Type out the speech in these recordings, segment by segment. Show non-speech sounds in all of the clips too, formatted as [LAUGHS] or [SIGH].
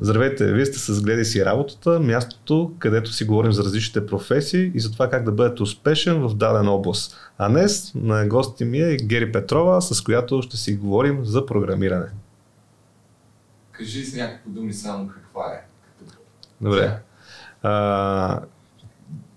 Здравейте, вие сте с Гледай си работата, мястото, където си говорим за различните професии и за това как да бъдете успешен в дадена област. А днес на гости ми е Гери Петрова, с която ще си говорим за програмиране. Кажи с някакви думи само каква е. Добре. А,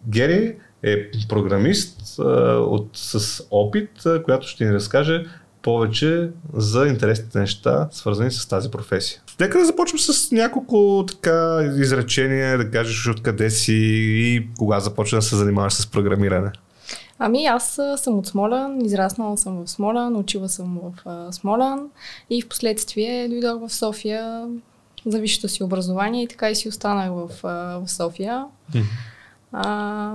Гери е програмист а, от, с опит, а, която ще ни разкаже повече за интересните неща, свързани с тази професия. Нека да започнем с няколко така изречения, да кажеш откъде си и кога започна да се занимаваш с програмиране. Ами аз съм от Смолян, израснала съм в Смолян, учила съм в Смолян и в последствие дойдох в София за висшето си образование и така и си останах в, в София. Mm-hmm. А,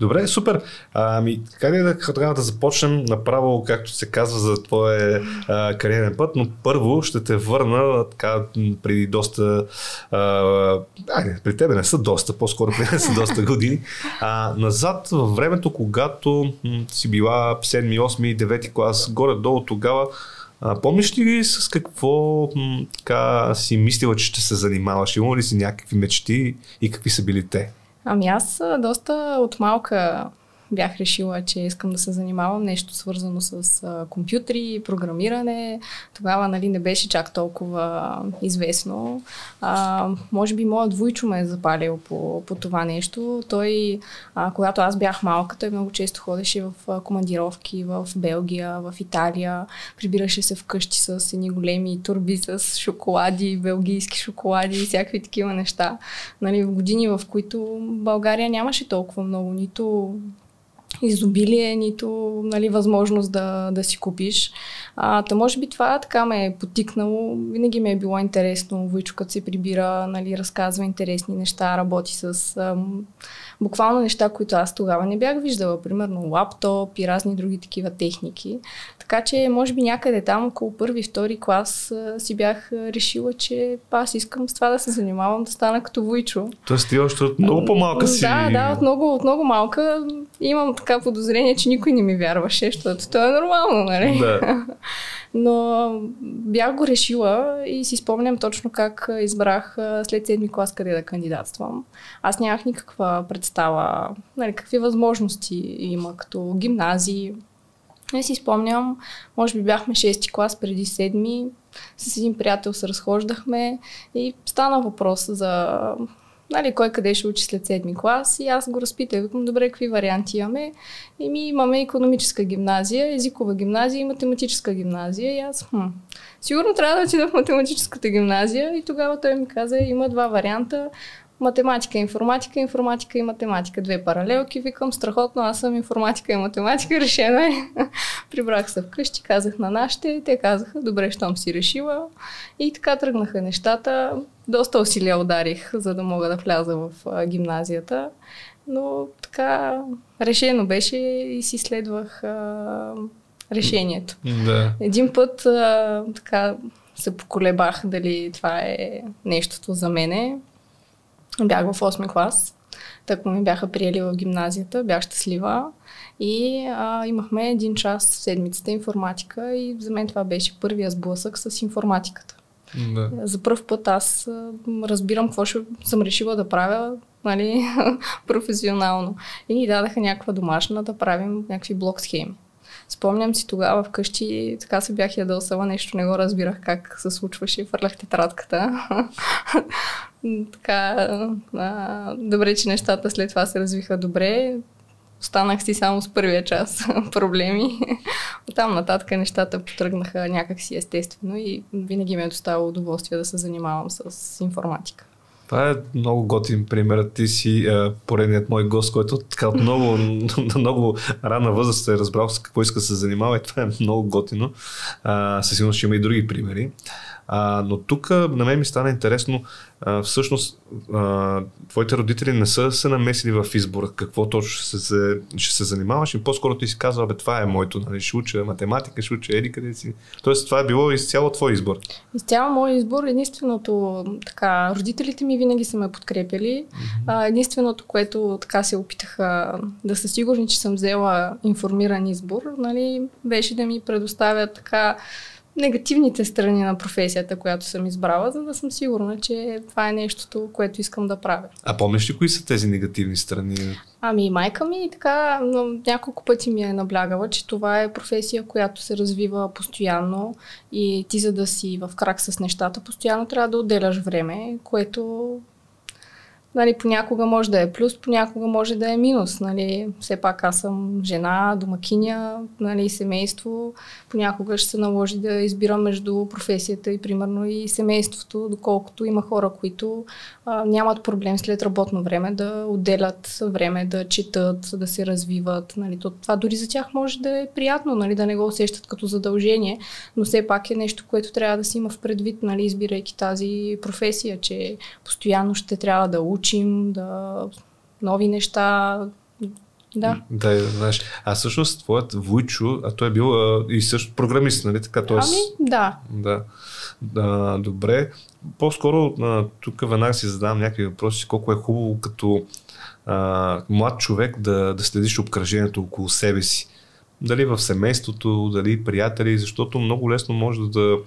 Добре, супер. Ами, как е да трябва да започнем направо, както се казва, за твоя а, кариерен път, но първо ще те върна така преди доста. А, а, при тебе не са доста, по-скоро при не са доста [LAUGHS] години. А, назад във времето, когато м- си била 7, 8, 9 клас, горе-долу тогава, а, помниш ли с какво м- така си мислила, че ще се занимаваш? Имала ли си някакви мечти и какви са били те? Ами аз доста от малка бях решила, че искам да се занимавам нещо свързано с а, компютри, програмиране. Тогава нали, не беше чак толкова известно. А, може би моят двойчо ме е запалил по, по това нещо. Той, а, когато аз бях малка, той много често ходеше в а, командировки в Белгия, в Италия. Прибираше се вкъщи с едни големи турби с шоколади, белгийски шоколади и всякакви такива неща. Нали, в години, в които България нямаше толкова много нито изобилие, нито нали, възможност да, да си купиш. А, та може би това така ме е потикнало. Винаги ми е било интересно. Войчо, като се прибира, нали, разказва интересни неща, работи с ам, буквално неща, които аз тогава не бях виждала. Примерно лаптоп и разни други такива техники. Така че, може би някъде там, около първи, втори клас, си бях решила, че аз искам с това да се занимавам, да стана като Войчо. Тоест ти още от много по-малка си. Да, да, от много, от много малка. Имам така подозрение, че никой не ми вярваше, защото то е нормално, нали? Да. [LAUGHS] Но бях го решила и си спомням точно как избрах след седми клас къде да кандидатствам. Аз нямах никаква представа, нали, какви възможности има като гимназии, не си спомням, може би бяхме 6 клас преди 7 с един приятел се разхождахме и стана въпрос за нали, кой къде ще учи след седми клас. И аз го разпитах, викам, добре, какви варианти имаме? И ми имаме економическа гимназия, езикова гимназия и математическа гимназия и аз, хм, сигурно трябва да отида в математическата гимназия и тогава той ми каза, има два варианта, математика, информатика, информатика и математика. Две паралелки. Викам, страхотно, аз съм информатика и математика, [LAUGHS] решена е. Прибрах се вкъщи, казах на нашите, те казаха, добре, щом си решила. И така тръгнаха нещата. Доста усилия ударих, за да мога да вляза в а, гимназията. Но така решено беше и си следвах а, решението. Да. Един път а, така се поколебах дали това е нещото за мене. Бях в 8 клас. Так ми бяха приели в гимназията, бях щастлива и а, имахме един час в седмицата информатика и за мен това беше първия сблъсък с информатиката. Да. За първ път аз разбирам какво ще съм решила да правя нали, [LAUGHS] професионално. И ни дадаха някаква домашна да правим някакви блок схеми. Спомням си тогава вкъщи, така се бях ядосала, нещо не го разбирах как се случваше, фърлях тетрадката. [LAUGHS] така, а, добре, че нещата след това се развиха добре. Останах си само с първия час [LAUGHS] проблеми. Оттам нататък нещата потръгнаха някакси естествено и винаги ми е доставало удоволствие да се занимавам с информатика. Това е много готин пример. Ти си е, поредният мой гост, който така от много, [LAUGHS] много рана възраст е разбрал с какво иска да се занимава и това е много готино. със сигурност ще има и други примери. А, но тук на мен ми стана интересно, а, всъщност а, твоите родители не са се намесили в избора какво точно ще се, ще се занимаваш и по-скоро ти си казва, бе това е моето, нали, ще уча математика, ще уча еди къде си. Тоест това е било изцяло твой избор. Изцяло мой избор, единственото така, родителите ми винаги са ме подкрепили. Mm-hmm. единственото, което така се опитаха да са сигурни, че съм взела информиран избор, нали, беше да ми предоставят така негативните страни на професията, която съм избрала, за да съм сигурна, че това е нещото, което искам да правя. А помниш ли кои са тези негативни страни? Ами майка ми така няколко пъти ми е наблягала, че това е професия, която се развива постоянно и ти за да си в крак с нещата, постоянно трябва да отделяш време, което Нали, понякога може да е плюс, понякога може да е минус. Нали. Все пак аз съм жена, домакиня, нали, семейство. Понякога ще се наложи да избирам между професията и примерно и семейството, доколкото има хора, които а, нямат проблем след работно време да отделят време, да четат, да се развиват. Нали. То, това дори за тях може да е приятно, нали, да не го усещат като задължение, но все пак е нещо, което трябва да си има в предвид, нали, избирайки тази професия, че постоянно ще трябва да учи учим, да нови неща. Да. Да, знаеш. А всъщност твоят Войчо, а той е бил а, и също програмист, нали така? Тоест, ами, да. Да. да. Добре. По-скоро а, тук веднага си задавам някакви въпроси, колко е хубаво като а, млад човек да, да следиш обкръжението около себе си. Дали в семейството, дали приятели, защото много лесно може да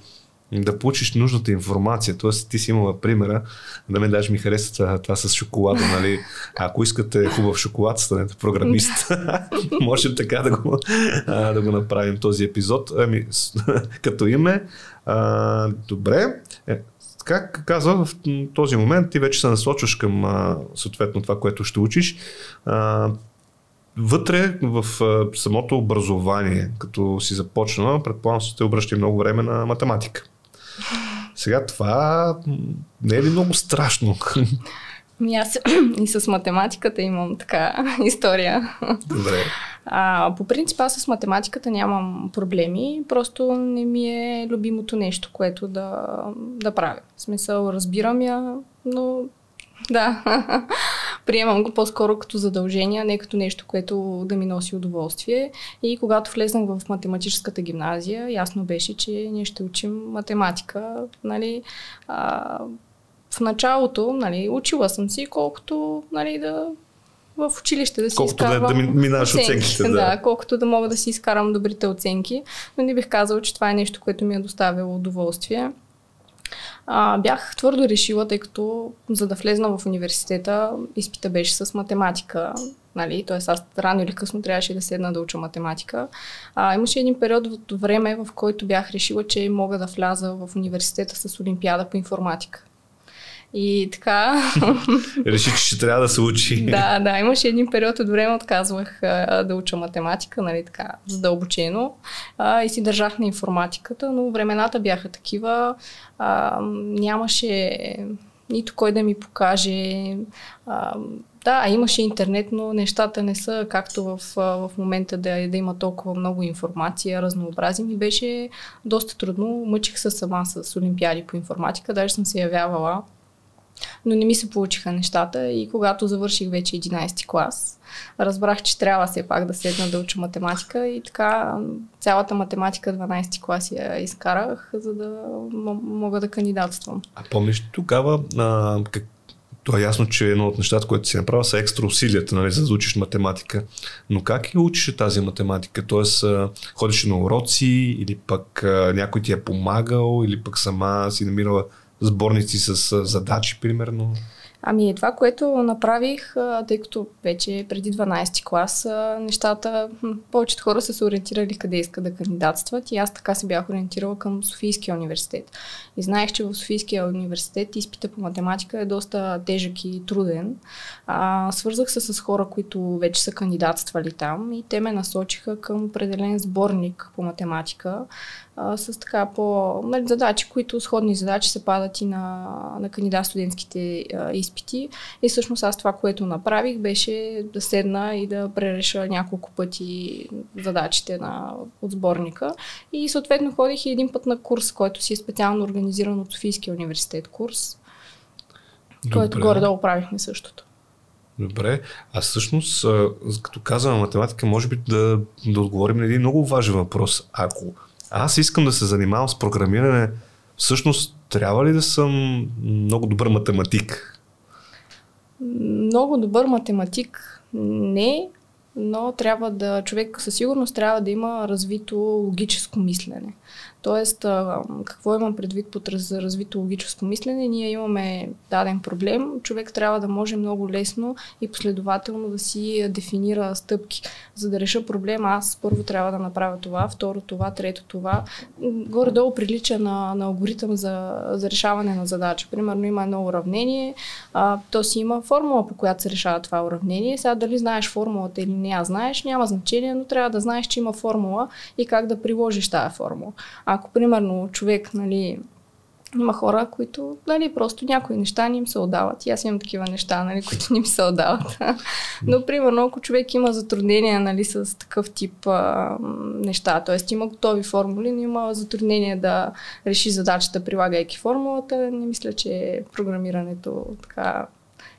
да получиш нужната информация. Тоест, ти си имала примера, да ме даже ми хареса това, това с шоколада, нали? Ако искате хубав шоколад, станете програмист. [LAUGHS] Можем така да го, да го направим този епизод. Ами, [LAUGHS] като име, а, добре. Е, как казва, в този момент ти вече се насочваш към а, съответно това, което ще учиш. А, вътре в самото образование, като си започнала, предполагам, че те обръща много време на математика. Сега това не е ли много страшно? Ми аз [CLEARS THROAT] и с математиката имам така [LAUGHS] история. Добре. А, по принцип аз с математиката нямам проблеми, просто не ми е любимото нещо, което да, да правя. В смисъл, разбирам я, но да, [LAUGHS] приемам го по-скоро като задължение, не като нещо, което да ми носи удоволствие. И когато влезнах в математическата гимназия, ясно беше, че ние ще учим математика. Нали, а, в началото, нали, учила съм си колкото нали, да в училище да си колкото изкарвам да, да минаваш оценките. оценките да. [LAUGHS] да, колкото да мога да си изкарам добрите оценки. Но не бих казала, че това е нещо, което ми е доставило удоволствие а, бях твърдо решила, тъй като за да влезна в университета, изпита беше с математика. Нали? Тоест аз рано или късно трябваше да седна да уча математика. А, имаше един период от време, в който бях решила, че мога да вляза в университета с Олимпиада по информатика. И така. Реши, че ще трябва да се учи. да, да. Имаше един период от време, отказвах а, да уча математика, нали така, задълбочено. А, и си държах на информатиката, но времената бяха такива. А, нямаше нито кой да ми покаже. А, да, имаше интернет, но нещата не са както в, в момента да, да има толкова много информация, разнообразие. Ми беше доста трудно. Мъчих се сама с олимпиади по информатика. Даже съм се явявала но не ми се получиха нещата и когато завърших вече 11 клас, разбрах, че трябва все пак да седна да уча математика и така цялата математика 12 клас я изкарах, за да м- мога да кандидатствам. А помниш тогава а, как, то е ясно, че едно от нещата, което си направил, са екстра усилията, нали, за да учиш математика. Но как я учиш тази математика? Тоест, ходиш на уроци или пък някой ти е помагал или пък сама си намирала сборници с задачи, примерно? Ами това, което направих, тъй като вече преди 12 клас, нещата, повечето хора са се ориентирали къде искат да кандидатстват и аз така се бях ориентирала към Софийския университет. И знаех, че в Софийския университет изпита по математика е доста тежък и труден. А, свързах се с хора, които вече са кандидатствали там и те ме насочиха към определен сборник по математика, а, с така по нали, задачи, които сходни задачи се падат и на, на кандидат студентските а, изпити. И всъщност аз това, което направих, беше да седна и да пререша няколко пъти задачите на, от сборника. И съответно ходих и един път на курс, който си е специално организиран от Софийския университет курс, Добре. който горе-долу правихме същото. Добре. А всъщност, като казвам математика, може би да, да отговорим на един много важен въпрос. Ако аз искам да се занимавам с програмиране. Всъщност, трябва ли да съм много добър математик? Много добър математик не, но трябва да, човек със сигурност трябва да има развито логическо мислене. Тоест, какво имам предвид под раз, развито логическо мислене? Ние имаме даден проблем, човек трябва да може много лесно и последователно да си дефинира стъпки. За да реша проблема, аз първо трябва да направя това, второ това, трето това. Горе-долу прилича на, на алгоритъм за, за решаване на задача. Примерно има едно уравнение, а, то си има формула, по която се решава това уравнение. Сега дали знаеш формулата или не я знаеш, няма значение, но трябва да знаеш, че има формула и как да приложиш тази формула. Ако, примерно, човек, нали, има хора, които, нали, просто някои неща ни им се отдават. И аз имам такива неща, нали, които ни ми се отдават. [LAUGHS] Но, примерно, ако човек има затруднения, нали, с такъв тип а, неща, т.е. има готови формули, но има затруднение да реши задачата, прилагайки формулата, не мисля, че програмирането така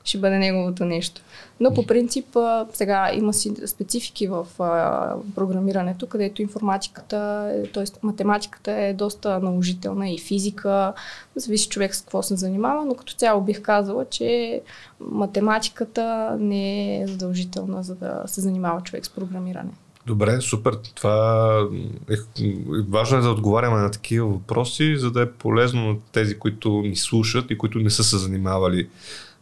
ще бъде неговото нещо. Но по принцип сега има си специфики в програмирането, където информатиката, т.е. математиката е доста наложителна и физика, зависи човек с какво се занимава, но като цяло бих казала, че математиката не е задължителна, за да се занимава човек с програмиране. Добре, супер. Това е важно е да отговаряме на такива въпроси, за да е полезно на тези, които ни слушат и които не са се занимавали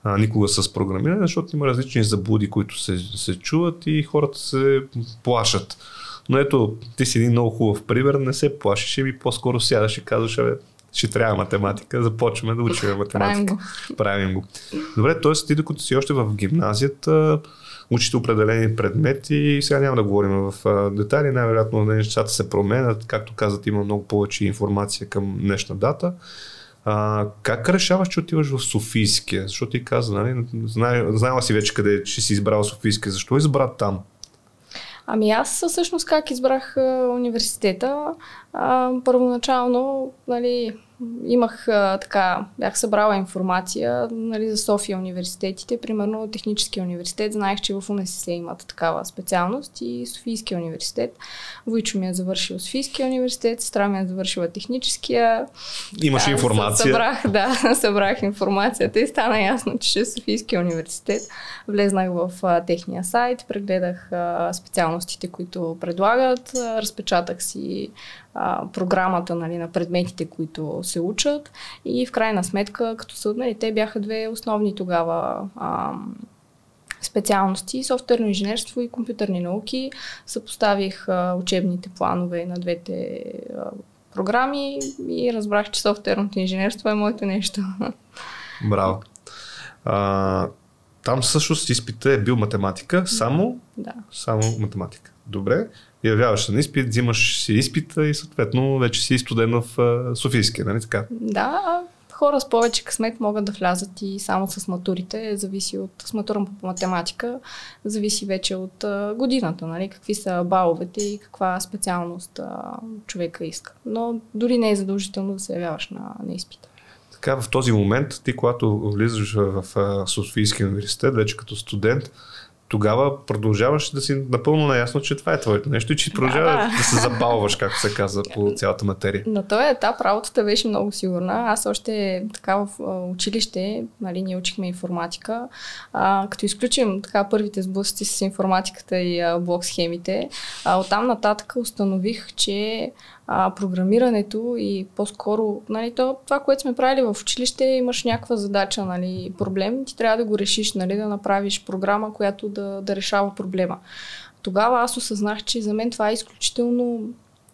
а, никога с програмиране, защото има различни заблуди, които се, се чуват и хората се плашат. Но ето, ти си един много хубав пример, не се плашиш и по-скоро сядаш и казваш, абе, ще трябва математика, започваме да учим математика. Правим го. Правим го. Добре, т.е. ти докато си още в гимназията, учите определени предмети и сега няма да говорим в детайли, най-вероятно нещата се променят, както казват, има много повече информация към днешна дата. А, как решаваш, че отиваш в Софийския? Защото ти каза, нали, знаела си вече къде ще си избрал Софийския. Защо избра там? Ами аз всъщност как избрах университета? А, първоначално, нали, имах а, така, бях събрала информация нали, за София университетите, примерно Техническия университет, знаех, че в УНСС имат такава специалност и Софийския университет. Войчо ми е завършил Софийския университет, сестра ми е завършила Техническия. Имаш да, информация? Събрах, да, [LAUGHS] събрах информацията и стана ясно, че ще е Софийския университет. Влезнах в а, техния сайт, прегледах а, специалностите, които предлагат, а, разпечатах си а, програмата нали, на предметите, които се учат и в крайна сметка, като са, нали, те бяха две основни тогава а, специалности софтуерно инженерство и компютърни науки. Съпоставих а, учебните планове на двете а, програми и разбрах, че софтуерното инженерство е моето нещо. Браво. А, там всъщност изпита е бил математика, само, да. само математика. Добре явяваш на изпит, взимаш си изпита и съответно вече си студент в Софийския, нали така? Да, хора с повече късмет могат да влязат и само с матурите, зависи от с по математика, зависи вече от а, годината, нали, какви са баловете и каква специалност а, човека иска. Но дори не е задължително да се явяваш на, на изпита. Така, в този момент, ти когато влизаш в, в Софийския университет, вече като студент, тогава продължаваш да си напълно наясно, че това е твоето нещо и че продължава да, да. да се запалваш, както се казва, по [LAUGHS] цялата материя. На този етап работата беше много сигурна. Аз още така в училище, нали, ние учихме информатика. А, като изключим така първите сблъсъци с информатиката и а, блок схемите, а, оттам нататък установих, че а, програмирането и по-скоро, нали, то, това, което сме правили в училище, имаш някаква задача, нали, проблем, ти трябва да го решиш, нали, да направиш програма, която да, да решава проблема. Тогава аз осъзнах, че за мен това е изключително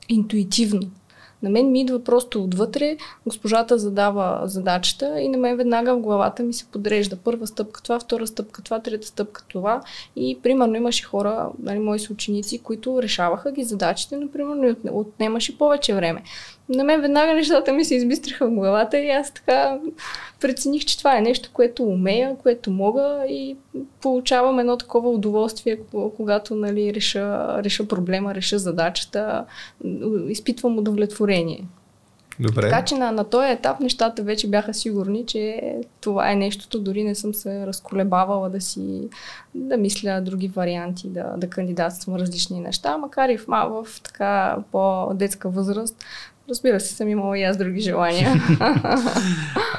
интуитивно. На мен ми идва просто отвътре, госпожата задава задачата и на мен веднага в главата ми се подрежда. Първа стъпка това, втора стъпка това, трета стъпка това. И примерно имаше хора, нали, мои съученици, които решаваха ги задачите, но примерно отнемаше повече време на мен веднага нещата ми се избистриха в главата и аз така прецених, че това е нещо, което умея, което мога и получавам едно такова удоволствие, когато нали, реша, реша проблема, реша задачата, изпитвам удовлетворение. Добре. Така че на, на този етап нещата вече бяха сигурни, че това е нещото. Дори не съм се разколебавала да си да мисля други варианти, да, да кандидатствам различни неща, макар и в, в така по-детска възраст Разбира се, съм имала и аз други желания. [LAUGHS]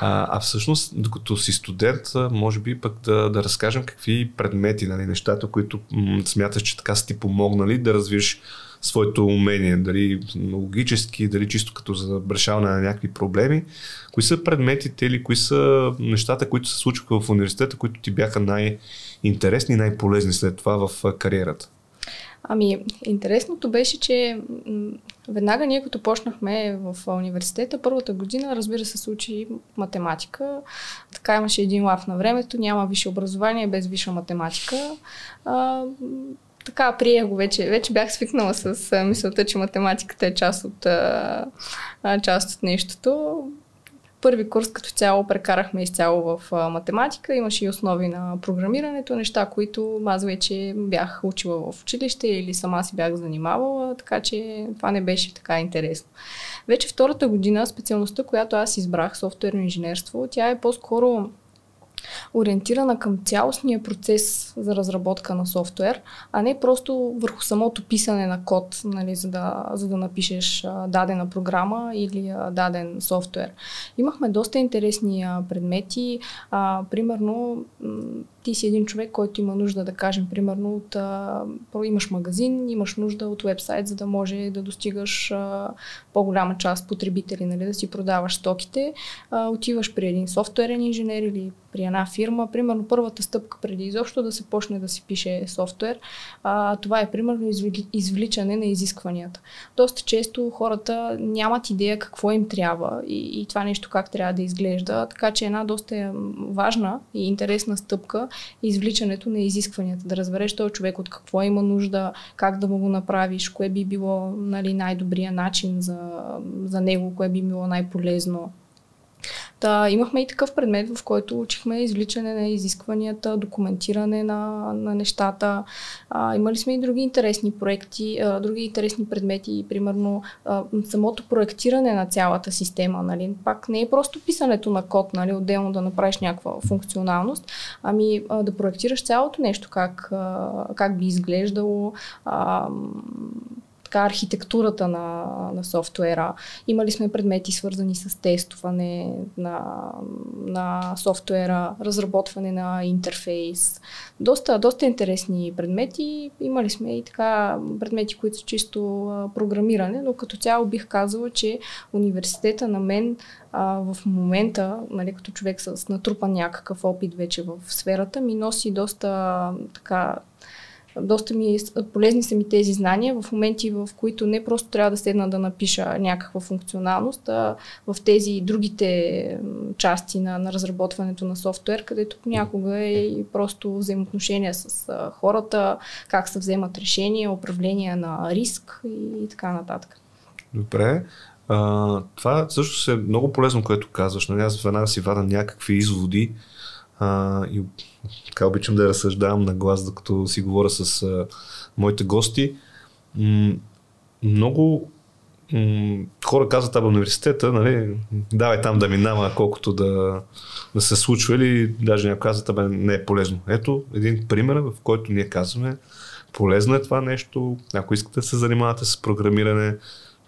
а, а всъщност, докато си студент, може би пък да, да разкажем какви предмети, нали, нещата, които м- смяташ, че така са ти помогнали да развиш своето умение, дали логически, дали чисто като за решаване на някакви проблеми. Кои са предметите или кои са нещата, които се случваха в университета, които ти бяха най-интересни и най-полезни след това в кариерата? Ами, интересното беше, че веднага ние като почнахме в университета, първата година, разбира се, случи математика. Така имаше един лав на времето, няма висше образование без висша математика. А, така, приех го вече. Вече бях свикнала с мисълта, че математиката е част от, част от нещото първи курс като цяло прекарахме изцяло в математика. Имаше и основи на програмирането, неща, които аз вече бях учила в училище или сама си бях занимавала, така че това не беше така интересно. Вече втората година специалността, която аз избрах, софтуерно инженерство, тя е по-скоро ориентирана към цялостния процес за разработка на софтуер, а не просто върху самото писане на код, нали, за, да, за да напишеш дадена програма или даден софтуер. Имахме доста интересни предмети. А, примерно, ти си един човек, който има нужда, да кажем, примерно, от, а, имаш магазин, имаш нужда от вебсайт, за да може да достигаш а, по-голяма част потребители, нали, да си продаваш стоките. А, отиваш при един софтуерен инженер или при една фирма. Примерно, първата стъпка преди изобщо да се почне да си пише софтуер, а, това е примерно извличане на изискванията. Доста често хората нямат идея какво им трябва и, и това нещо как трябва да изглежда, така че една доста важна и интересна стъпка извличането на изискванията, да разбереш този човек от какво има нужда, как да му го направиш, кое би било нали, най-добрия начин за, за него, кое би било най-полезно. Та, имахме и такъв предмет, в който учихме извличане на изискванията, документиране на, на нещата. А, имали сме и други интересни проекти, а, други интересни предмети, примерно а, самото проектиране на цялата система. Нали? Пак не е просто писането на код, нали? отделно да направиш някаква функционалност, ами а, да проектираш цялото нещо, как, а, как би изглеждало. А, така архитектурата на, на софтуера. Имали сме предмети свързани с тестоване на, на софтуера, разработване на интерфейс. Доста, доста интересни предмети. Имали сме и така предмети, които са чисто програмиране, но като цяло бих казала, че университета на мен а, в момента, нали, като човек с натрупан някакъв опит вече в сферата, ми носи доста така доста ми полезни са ми тези знания в моменти, в които не просто трябва да седна да напиша някаква функционалност, а в тези другите части на, на разработването на софтуер, където понякога е и просто взаимоотношения с хората, как се вземат решения, управление на риск и, и така нататък. Добре. А, това също е много полезно, което казваш. Нали? Аз веднага си вада някакви изводи а, и така обичам да разсъждавам на глас, докато си говоря с а, моите гости. М- много м- хора казват, абе университета, нали, давай там да минава, колкото да, да се случва или даже някой казват, абе не е полезно. Ето един пример, в който ние казваме, полезно е това нещо, ако искате да се занимавате с програмиране,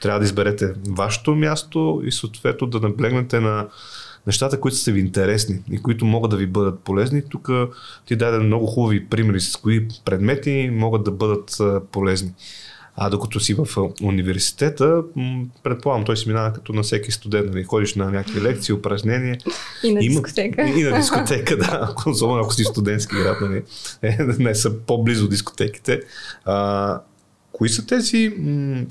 трябва да изберете вашето място и съответно да наблегнете на нещата, които са ви интересни и които могат да ви бъдат полезни. Тук ти даде много хубави примери с кои предмети могат да бъдат полезни. А докато си в университета, предполагам, той си минава като на всеки студент, нали, ходиш на някакви лекции, упражнения. И на дискотека. И, и на дискотека, да. Особено ако си студентски град, нали. Е, не са по-близо дискотеките. А, кои са тези,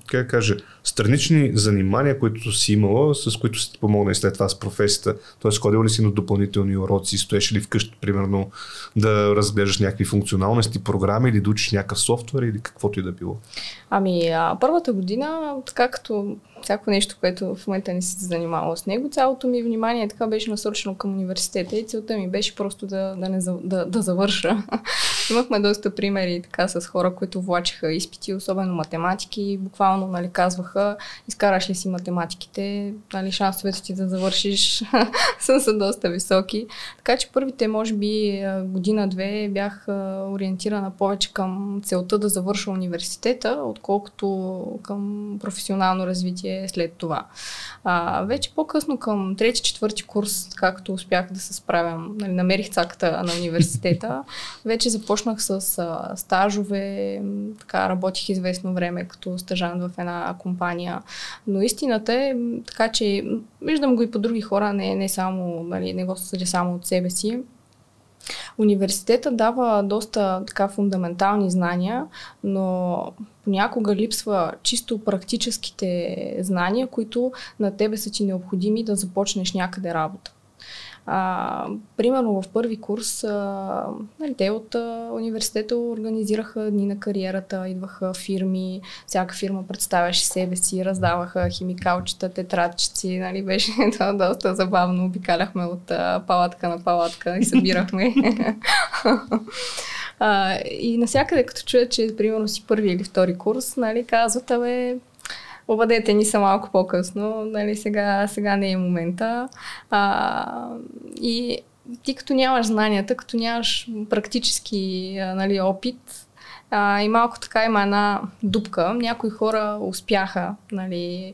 как кажа, странични занимания, които си имала, с които си ти помогна и след това с професията? Тоест, ходила ли си на допълнителни уроци, стоеш ли вкъщи, примерно, да разглеждаш някакви функционалности, програми или да учиш някакъв софтуер или каквото и да било? Ами, а, първата година, така като всяко нещо, което в момента не се занимавала с него, цялото ми внимание така беше насочено към университета и целта ми беше просто да, да, не, да, да завърша. [LAUGHS] Имахме доста примери така с хора, които влачиха изпити, особено математики, буквално нали, казваха, изкараш ли си математиките, нали, шансовете ти да завършиш [LAUGHS] са, са доста високи. Така че първите, може би, година-две бях ориентирана повече към целта да завърша университета, отколкото към професионално развитие след това. А, вече по-късно към трети-четвърти курс, както успях да се справям, нали, намерих цаката на университета, [LAUGHS] вече започнах с а, стажове, така работих известно време като стажант в една компания. Но истината е, така че виждам го и по други хора, не, не само, нали, не го съдя само от себе си. Университета дава доста така фундаментални знания, но понякога липсва чисто практическите знания, които на тебе са ти необходими да започнеш някъде работа. А, примерно в първи курс а, нали, те от а, университета организираха дни на кариерата, идваха фирми, всяка фирма представяше себе си, раздаваха химикалчета, тетрадчици, нали, беше [LAUGHS] това доста забавно, обикаляхме от а, палатка на палатка и събирахме. [LAUGHS] а, и насякъде като чуят, че примерно си първи или втори курс, нали, казват, абе, Обадете ни са малко по-късно, нали, сега, сега не е момента. А, и ти като нямаш знанията, като нямаш практически нали, опит, а, и малко така има една дупка. Някои хора успяха, нали,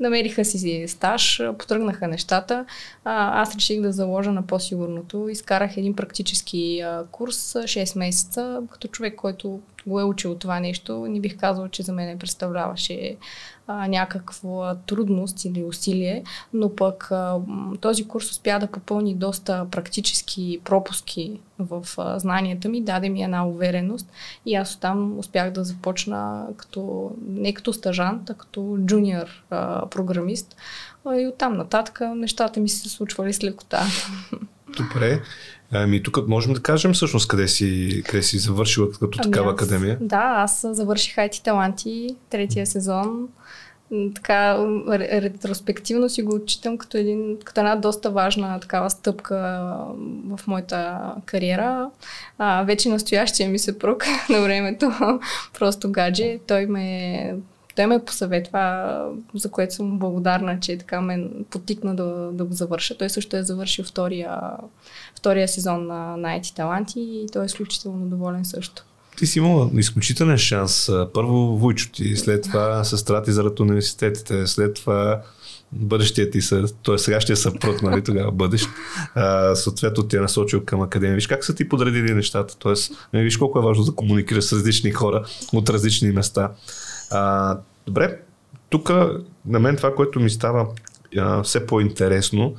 намериха си стаж, потръгнаха нещата. Аз реших да заложа на по-сигурното. Изкарах един практически курс 6 месеца, като човек, който го е учил това нещо, не бих казал, че за мен представляваше а, някаква трудност или усилие, но пък а, този курс успя да попълни доста практически пропуски в а, знанията ми, даде ми една увереност и аз там успях да започна като, не като стажант, а като джуниор а, програмист. А, и оттам нататък нещата ми се случвали с лекота. Добре. Ами тук можем да кажем всъщност къде си, къде си завършила като ами такава академия. Да, аз завърших IT Таланти, третия сезон. Така, ретроспективно си го отчитам като, един, като една доста важна такава стъпка в моята кариера. А, вече настоящия ми се прок [LAUGHS] на времето, просто гадже. Той ме той ме посъветва, за което съм благодарна, че така ме потикна да, да го завърша. Той също е завършил втория, втория сезон на Найти Таланти и той е изключително доволен също. Ти си имала изключителен шанс. Първо Войчо ти, след това сестра ти заради университетите, след това бъдещия ти, т.е. сегащия съпруг, нали, тогава бъдещ, а, съответно ти е насочил към академия. Виж как са ти подредили нещата, т.е. Нали, виж колко е важно да комуникираш с различни хора от различни места. А, добре, тук на мен това, което ми става а, все по-интересно,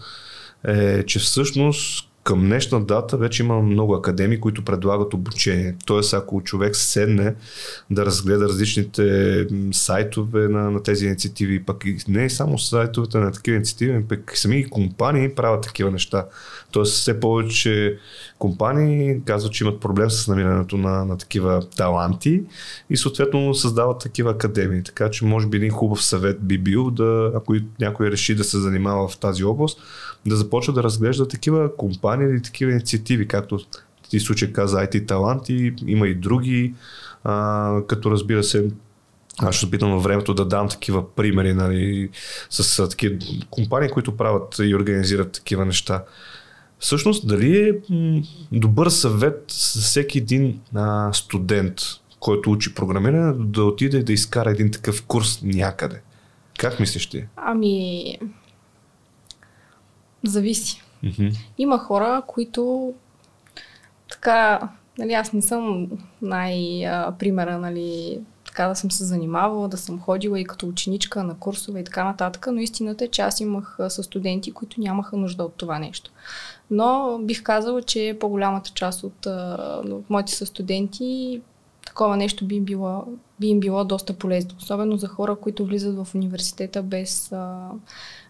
е, че всъщност към днешна дата вече има много академии, които предлагат обучение. Тоест, ако човек седне да разгледа различните сайтове на, на тези инициативи, пък и не само сайтовете на такива инициативи, пък сами компании правят такива неща. Тоест, все повече компании казват, че имат проблем с намирането на, на такива таланти и съответно създават такива академии. Така че, може би един хубав съвет би бил да, ако някой реши да се занимава в тази област, да започва да разглежда такива компании или такива инициативи, както ти случай каза IT таланти, има и други, а, като разбира се аз ще опитам във времето да дам такива примери нали, с такива компании, които правят и организират такива неща. Всъщност, дали е добър съвет за всеки един а, студент, който учи програмиране, да отиде да изкара един такъв курс някъде? Как мислиш ти? Ами, Зависи. Mm-hmm. Има хора, които така, нали, аз не съм най-примера, нали, така да съм се занимавала, да съм ходила и като ученичка на курсове и така нататък, но истината е, че аз имах с студенти, които нямаха нужда от това нещо. Но бих казала, че по-голямата част от, от моите студенти такова нещо би било, би им било доста полезно. Особено за хора, които влизат в университета без,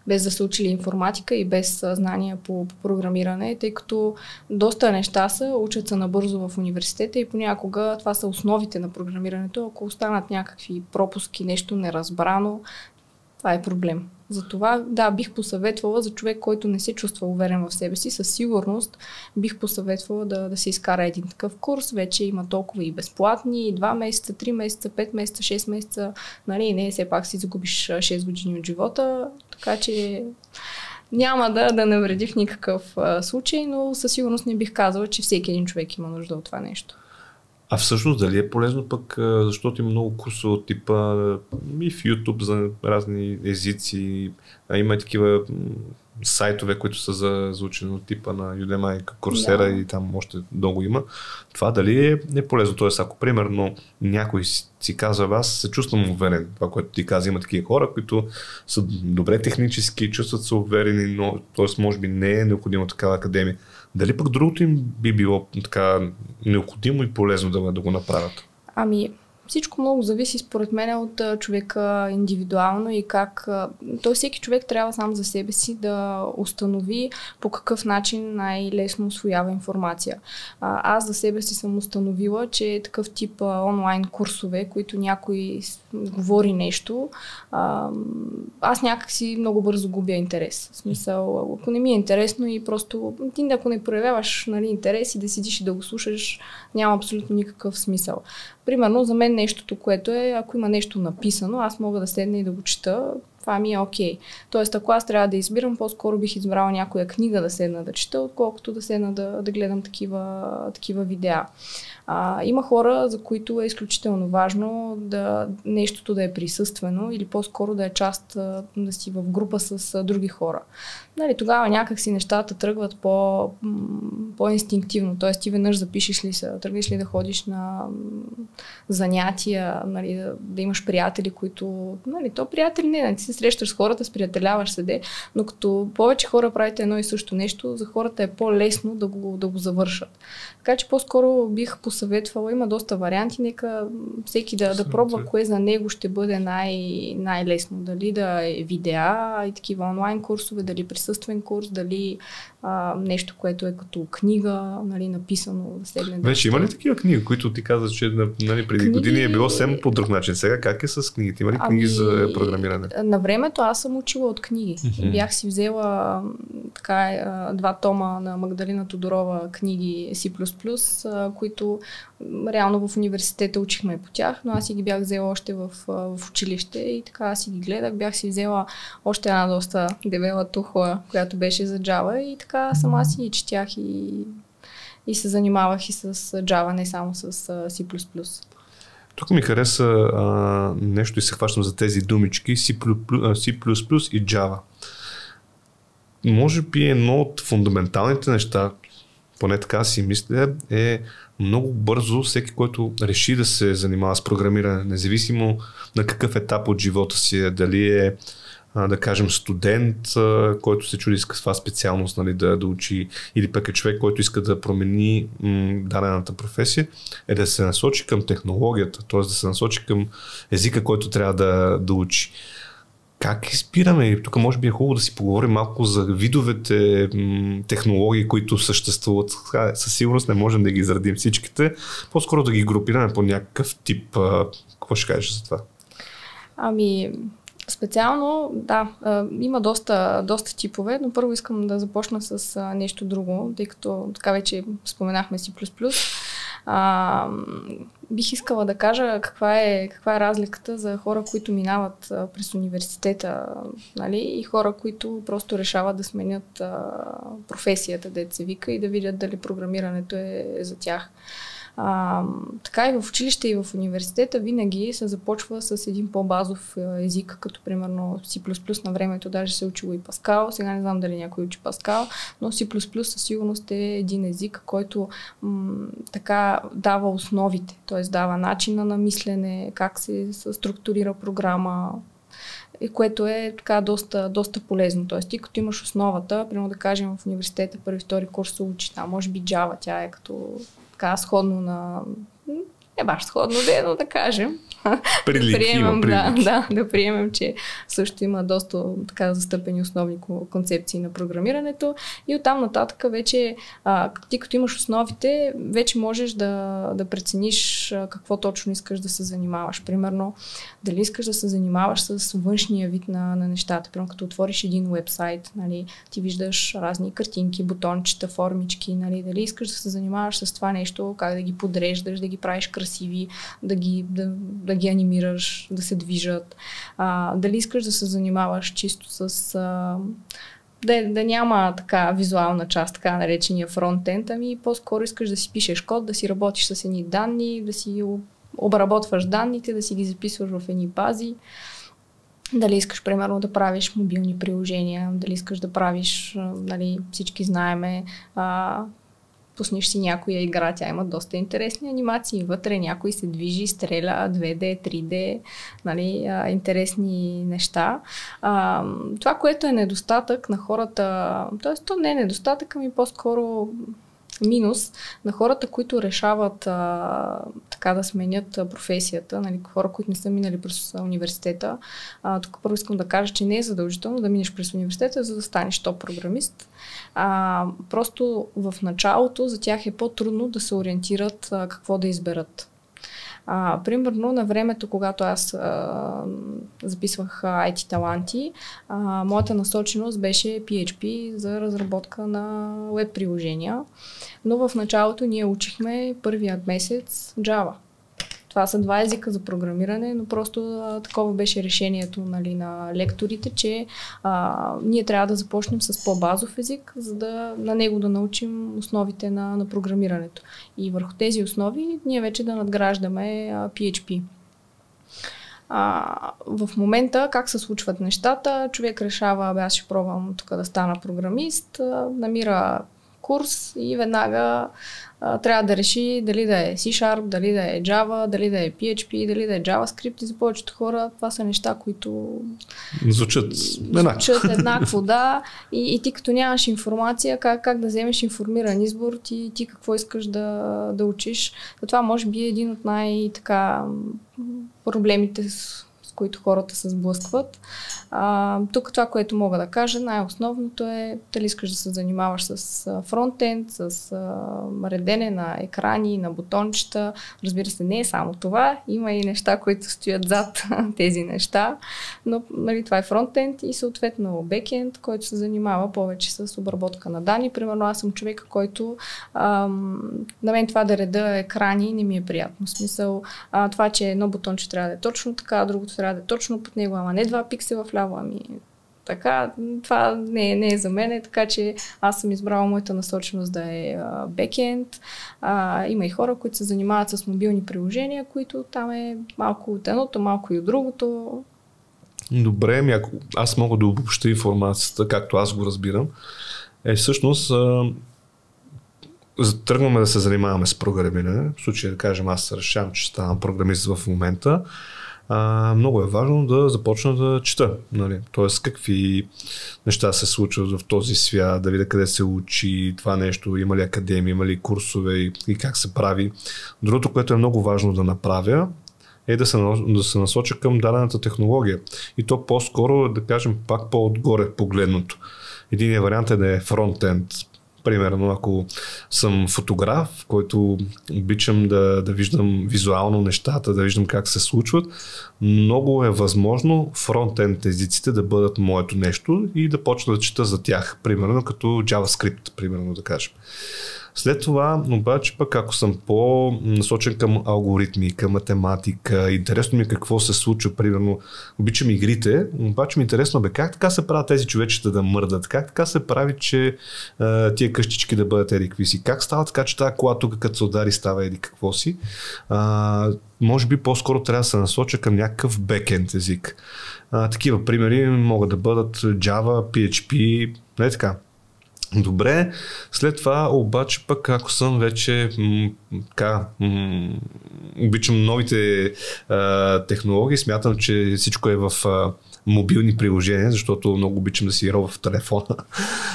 без да са учили информатика и без знания по, по програмиране, тъй като доста неща са, учат се набързо в университета и понякога това са основите на програмирането. Ако останат някакви пропуски, нещо неразбрано, Това е проблем. Затова, да, бих посъветвала за човек, който не се чувства уверен в себе си, със сигурност бих посъветвала да, да се изкара един такъв курс. Вече има толкова и безплатни, и 2 месеца, 3 месеца, 5 месеца, 6 месеца. Нали, не, все пак си загубиш 6 години от живота, така че няма да, да навреди в никакъв а, случай, но със сигурност не бих казала, че всеки един човек има нужда от това нещо. А всъщност дали е полезно пък, защото има много курсове от типа и в YouTube за разни езици, а има и такива сайтове, които са за, за учене от типа на Udemy, Coursera да. и там още много има. Това дали е, е полезно? Тоест, ако примерно някой си, си казва, аз се чувствам уверен, това, което ти каза, има такива хора, които са добре технически, чувстват се уверени, но т.е. може би не е необходимо такава академия. Дали пък другото им би било така необходимо и полезно да, да го направят? Ами, всичко много зависи според мен от човека индивидуално и как... Той всеки човек трябва сам за себе си да установи по какъв начин най-лесно освоява информация. Аз за себе си съм установила, че такъв тип онлайн курсове, които някой говори нещо, аз някакси много бързо губя интерес. В смисъл, ако не ми е интересно и просто ти ако не проявяваш нали, интерес и да седиш и да го слушаш, няма абсолютно никакъв смисъл. Примерно за мен нещото, което е, ако има нещо написано, аз мога да седна и да го чета, това ми е окей. Okay. Тоест, ако аз трябва да избирам, по-скоро бих избрала някоя книга да седна да чета, отколкото да седна да, да гледам такива, такива видеа. А, има хора, за които е изключително важно да нещото да е присъствено или по-скоро да е част да си в група с други хора. Нали, тогава някак си нещата тръгват по, по-инстинктивно. Тоест ти веднъж запишеш ли се, тръгнеш ли да ходиш на занятия, нали, да, да имаш приятели, които... Нали, то приятели не, нали, ти се срещаш с хората, сприятеляваш се, де, но като повече хора правите едно и също нещо, за хората е по-лесно да го, да го завършат. Така че по-скоро бих посъветвала, има доста варианти, нека всеки да, да пробва кое за него ще бъде най- най-лесно. Дали да е видеа и такива онлайн курсове, дали присъствен курс, дали а, нещо, което е като книга, нали, написано да седне. Вече има ли такива книги, които ти казваш, че нали, преди книги... години е било съвсем по друг начин? Сега как е с книгите? Има ли книги ами, за програмиране? На времето аз съм учила от книги. Mm-hmm. Бях си взела така, два тома на Магдалина Тодорова книги C++, които реално в университета учихме по тях, но аз си ги бях взела още в, в училище и така си ги гледах. Бях си взела още една доста дебела тухла, която беше за Java и така сама си четях и, и се занимавах и с Java, не само с C++. Тук ми хареса а, нещо и се хващам за тези думички C++, C++ и Java. Може би едно от фундаменталните неща, поне така си мисля, е много бързо всеки, който реши да се занимава с програмиране, независимо на какъв етап от живота си е, дали е да кажем студент, който се чуди с каква специалност нали, да, да учи, или пък е човек, който иска да промени м, дадената професия, е да се насочи към технологията, т.е. да се насочи към езика, който трябва да, да учи. Как избираме? Тук може би е хубаво да си поговорим малко за видовете м, технологии, които съществуват. Със сигурност не можем да ги изредим всичките. По-скоро да ги групираме по някакъв тип. Какво ще кажеш за това? Ами, Специално, да, има доста, доста типове, но първо искам да започна с нещо друго, тъй като така вече споменахме си плюс-плюс. Бих искала да кажа каква е, каква е разликата за хора, които минават през университета нали, и хора, които просто решават да сменят професията, деца вика, и да видят дали програмирането е за тях. А, така и в училище и в университета винаги се започва с един по-базов език, като примерно C++ на времето даже се е учило и Паскал. Сега не знам дали някой учи Паскал, но C++ със сигурност е един език, който м- така дава основите, т.е. дава начина на мислене, как се структурира програма, което е така доста, доста полезно. Тоест, ти като имаш основата, примерно да кажем в университета първи, втори курс се учи там, може би Java, тя е като така сходно на... Не баш сходно, де, но да кажем. Прилики, да приемем, да, да, да приемем, че също има доста така застъпени основни концепции на програмирането и оттам нататък вече а, ти като имаш основите, вече можеш да, да прецениш какво точно искаш да се занимаваш. Примерно, дали искаш да се занимаваш с външния вид на, на нещата. Примерно, като отвориш един вебсайт, нали, ти виждаш разни картинки, бутончета, формички, нали, дали искаш да се занимаваш с това нещо, как да ги подреждаш, да ги правиш красиви, да ги, да, да ги анимираш, да се движат. А, дали искаш да се занимаваш чисто с а, да, да няма така визуална част, така наречения фронтенд, ами по-скоро искаш да си пишеш код, да си работиш с едни данни, да си обработваш данните, да си ги записваш в едни бази. Дали искаш, примерно, да правиш мобилни приложения, дали искаш да правиш, нали, всички знаеме, а, пуснеш си някоя игра, тя има доста интересни анимации. Вътре някой се движи, стреля 2D, 3D, нали, а, интересни неща. А, това, което е недостатък на хората, т.е. то не е недостатък, ами по-скоро минус на хората, които решават а, така да сменят професията, нали, хора, които не са минали през университета. А, тук първо искам да кажа, че не е задължително да минеш през университета, за да станеш топ програмист. А, просто в началото за тях е по-трудно да се ориентират а, какво да изберат. А, примерно на времето, когато аз а, записвах IT таланти, а, моята насоченост беше PHP за разработка на веб приложения. Но в началото ние учихме първият месец Java. Това са два езика за програмиране, но просто а, такова беше решението нали, на лекторите, че а, ние трябва да започнем с по-базов език, за да на него да научим основите на, на програмирането. И върху тези основи ние вече да надграждаме а, PHP. А, в момента как се случват нещата, човек решава, аз ще пробвам тук да стана програмист, а, намира курс и веднага а, трябва да реши дали да е C-Sharp, дали да е Java, дали да е PHP, дали да е JavaScript и за повечето хора това са неща, които звучат еднакво. Звучат еднакво, [LAUGHS] да. И, и ти като нямаш информация, как, как да вземеш информиран избор, ти, ти какво искаш да, да учиш. Това може би е един от най-така проблемите с които хората се сблъскват. А, тук това, което мога да кажа, най-основното е дали искаш да се занимаваш с фронтенд, с а, редене на екрани, на бутончета. Разбира се, не е само това. Има и неща, които стоят зад [LAUGHS] тези неща. Но нали, това е фронтенд и съответно бекенд, който се занимава повече с обработка на данни. Примерно аз съм човек, който ам, на мен това да реда екрани не ми е приятно. В смисъл а, това, че едно бутонче трябва да е точно така, другото трябва е точно под него, ама не два пиксела вляво, ами така, това не е, не е за мен, така че аз съм избрала моята насоченост да е бекенд. има и хора, които се занимават с мобилни приложения, които там е малко от едното, малко и от другото. Добре, ами ако аз мога да обобща информацията, както аз го разбирам, е всъщност тръгваме да се занимаваме с програмиране. В случай да кажем аз решавам, че ставам програмист в момента а, много е важно да започна да чета. Нали? Тоест какви неща се случват в този свят, да видя къде се учи това нещо, има ли академия, има ли курсове и, и как се прави. Другото, което е много важно да направя, е да се, да се насоча към дадената технология. И то по-скоро, да кажем, пак по-отгоре погледното. Единият вариант е да е фронтенд, Примерно, ако съм фотограф, който обичам да, да виждам визуално нещата, да виждам как се случват, много е възможно фронтенд езиците да бъдат моето нещо и да почна да чета за тях, примерно като JavaScript, примерно да кажем. След това, обаче, пък ако съм по-насочен към алгоритми, към математика, интересно ми е какво се случва, примерно, обичам игрите, обаче ми е интересно бе как така се правят тези човечета да мърдат, как така се прави, че а, тия къщички да бъдат еди как става така, че тази кола тук като се удари става еди какво си. А, може би по-скоро трябва да се насоча към някакъв бекенд език. А, такива примери могат да бъдат Java, PHP, не нали така. Добре, след това обаче пък ако съм вече така, обичам новите а, технологии, смятам, че всичко е в а, мобилни приложения, защото много обичам да си рова в телефона,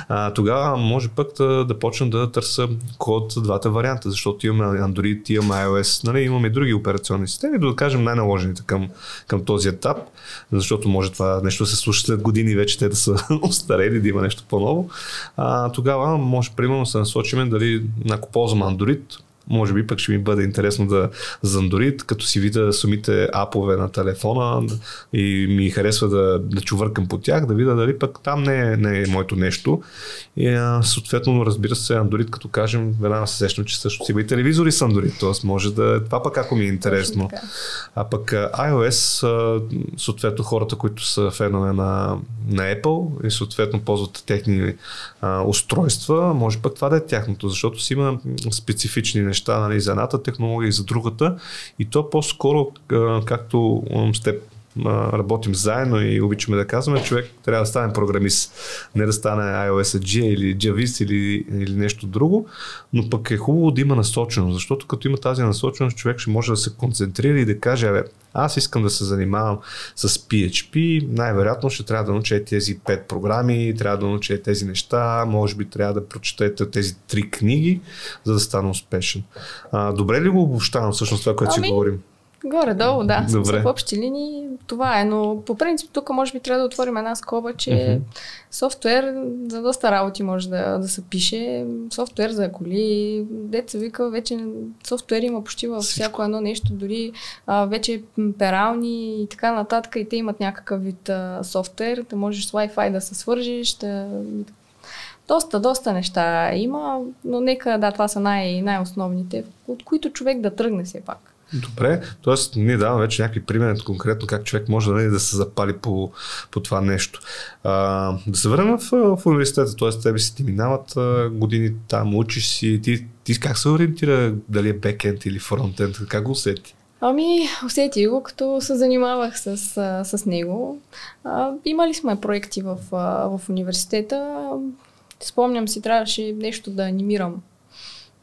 а, тогава може пък да, да почна да търся код двата варианта, защото имаме Android, имаме iOS, нали, имаме други операционни системи, да кажем най-наложените към, към този етап, защото може това нещо да се случи след години вече те да са [LAUGHS] устарели, да има нещо по-ново. А, тогава може примерно да се насочим дали ако ползвам Android, може би пък ще ми бъде интересно да за Android, като си видя самите апове на телефона и ми харесва да, да чувъркам по тях, да видя дали пък там не е, не е моето нещо. И а, съответно, разбира се, Android, като кажем, веднага се сещам, че също си има и телевизори с Android, т.е. може да това пък ако ми е интересно. А пък iOS, съответно хората, които са фенове на, на Apple и съответно ползват техни а, устройства, може пък това да е тяхното, защото си има специфични неща нали, за едната технология и за другата. И то по-скоро, както с теб работим заедно и обичаме да казваме, човек трябва да стане програмист. Не да стане iOS G или Javist или, или нещо друго, но пък е хубаво да има насоченост, защото като има тази насоченост, човек ще може да се концентрира и да каже, абе, аз искам да се занимавам с PHP, най-вероятно ще трябва да науча тези пет програми, трябва да науча тези неща, може би трябва да прочетете тези три книги, за да стана успешен. А, добре ли го обобщавам всъщност това, което ами, си говорим? Горе-долу, да. Добре. В общи линии това е, но по принцип тук може би трябва да отворим една скоба, че uh-huh. софтуер за доста работи може да, да се пише. Софтуер за коли, деца вика, вече софтуер има почти във всяко едно нещо, дори а, вече перални и така нататък и те имат някакъв вид а, софтуер, да можеш с Wi-Fi да се свържиш, да доста, доста неща има, но нека, да, това са най- най-основните, от които човек да тръгне все пак. Добре, т.е. ние даваме вече някакви примери конкретно как човек може да, да се запали по, по това нещо. А, да се върнем в, в университета, т.е. тебе си ти минават години там, учиш си, ти, ти как се ориентира дали е бекенд или фронтенд, как го усети? Ами, усети го, като се занимавах с, с него. А, имали сме проекти в, в университета. Спомням си, трябваше нещо да анимирам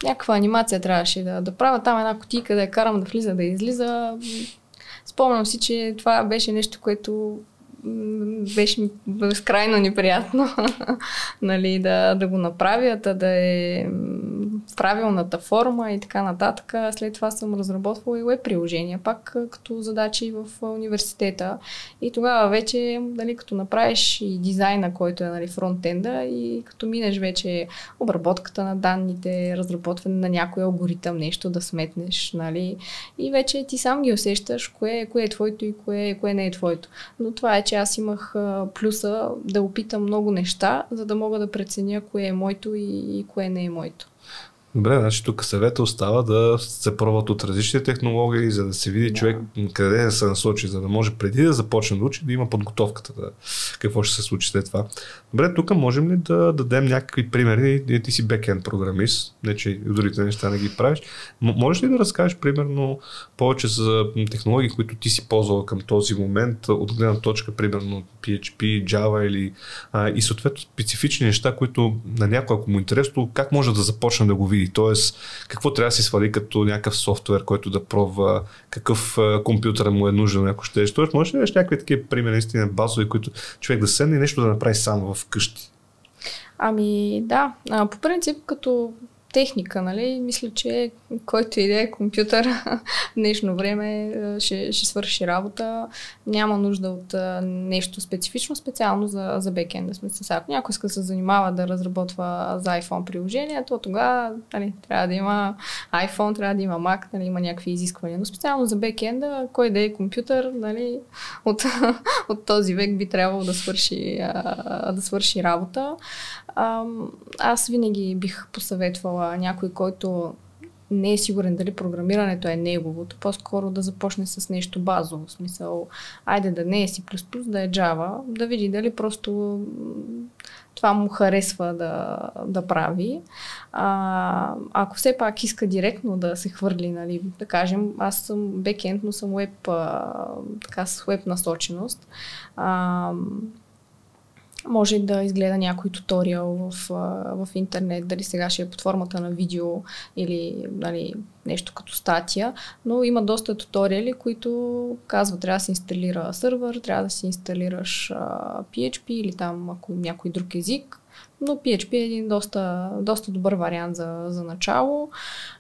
някаква анимация трябваше да, да правя. Там една котика да я карам да влиза, да излиза. Спомням си, че това беше нещо, което беше безкрайно неприятно [LAUGHS] нали, да, да го направя, да е в правилната форма и така нататък. След това съм разработвала и веб приложения, пак като задачи в университета. И тогава вече, нали, като направиш и дизайна, който е нали, фронтенда и като минеш вече обработката на данните, разработване на някой алгоритъм, нещо да сметнеш, нали, и вече ти сам ги усещаш, кое, кое е твоето и кое, кое не е твоето. Но това е, че аз имах плюса да опитам много неща, за да мога да преценя кое е моето и, кое не е моето. Добре, значи тук съвета остава да се пробват от различни технологии, за да се види да. човек къде да се насочи, за да може преди да започне да учи, да има подготовката, да, какво ще се случи след това. Добре, тук можем ли да дадем някакви примери? Ти си бекенд програмист, не че и другите неща не ги правиш. М- можеш ли да разкажеш примерно повече за технологии, които ти си ползвал към този момент, от гледна точка, примерно PHP, Java или а, и съответно специфични неща, които на някой, ако му е интересно, как може да започне да го види? Тоест, какво трябва да си свали като някакъв софтуер, който да пробва, какъв компютър му е нужен, ако ще. Тоест, може да някакви такива примери, наистина базови, които човек да седне и нещо да направи само в къщи? Ами да, по принцип като техника, нали? Мисля, че който иде е компютър [LAUGHS] в днешно време ще, ще свърши работа. Няма нужда от нещо специфично, специално за, за бекенда. Смисъл, ако някой иска да се занимава да разработва за iPhone приложение, то тогава нали, трябва да има iPhone, трябва да има Mac, нали, има някакви изисквания. Но специално за бекенда, кой да е компютър, нали, от, [LAUGHS] от този век би трябвало да свърши, да свърши работа. Аз винаги бих посъветвала някой, който не е сигурен дали програмирането е неговото, по-скоро да започне с нещо базово. В смисъл, айде да не е C++, да е Java, да види дали просто това му харесва да, да прави. А, ако все пак иска директно да се хвърли, нали, да кажем, аз съм бекенд, но съм веб, а, така с веб насоченост. А, може да изгледа някой туториал в, в интернет, дали сега ще е под формата на видео или нали, нещо като статия, но има доста туториали, които казват, трябва да се инсталира сървър, трябва да си инсталираш PHP или там ако някой друг език, но PHP е един доста, доста добър вариант за, за начало.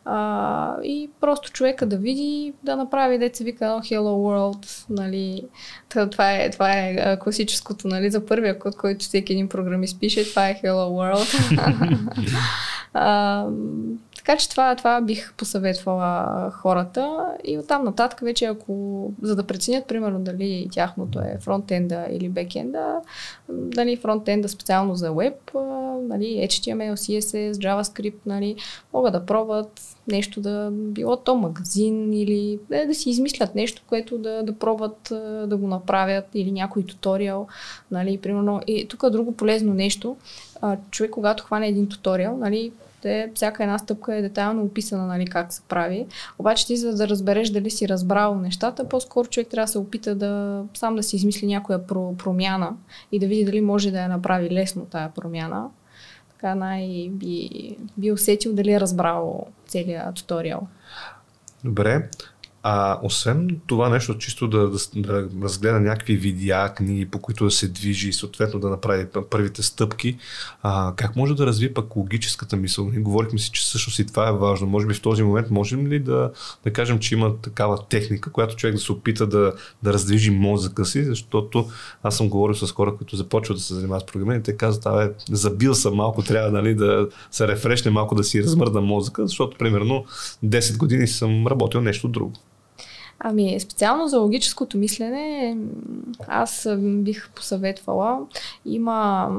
А, и просто човека да види, да направи, деца вика едно Hello World, нали, това е, това е класическото, нали, за първия код, който всеки един програмист пише, това е Hello World. [LAUGHS] а, Така че това, това бих посъветвала хората и оттам нататък вече ако, за да преценят примерно дали тяхното е фронтенда или бекенда, дали фронтенда специално за веб, нали, HTML, CSS, JavaScript, нали, могат да пробват нещо да било то магазин или да, да си измислят нещо, което да, да пробват да го направят или някой туториал. Нали, примерно. И тук друго полезно нещо. човек, когато хване един туториал, нали, те, всяка една стъпка е детайлно описана нали, как се прави. Обаче ти за да разбереш дали си разбрал нещата, по-скоро човек трябва да се опита да сам да си измисли някоя про- промяна и да види дали може да я направи лесно тая промяна. Така най- би, би усетил дали е разбрал целият туториал. Добре. А освен това нещо, чисто да, да, да разгледа някакви видеа, книги, по които да се движи и съответно да направи първите стъпки, а, как може да разви пък логическата мисъл? Ние говорихме си, че всъщност и това е важно. Може би в този момент можем ли да, да кажем, че има такава техника, която човек да се опита да, да раздвижи мозъка си, защото аз съм говорил с хора, които започват да се занимават с програмиране, те казват, абе, забил съм малко, трябва нали, да се рефрешне малко, да си размърда мозъка, защото примерно 10 години съм работил нещо друго. Ами, специално за логическото мислене, аз бих посъветвала. Има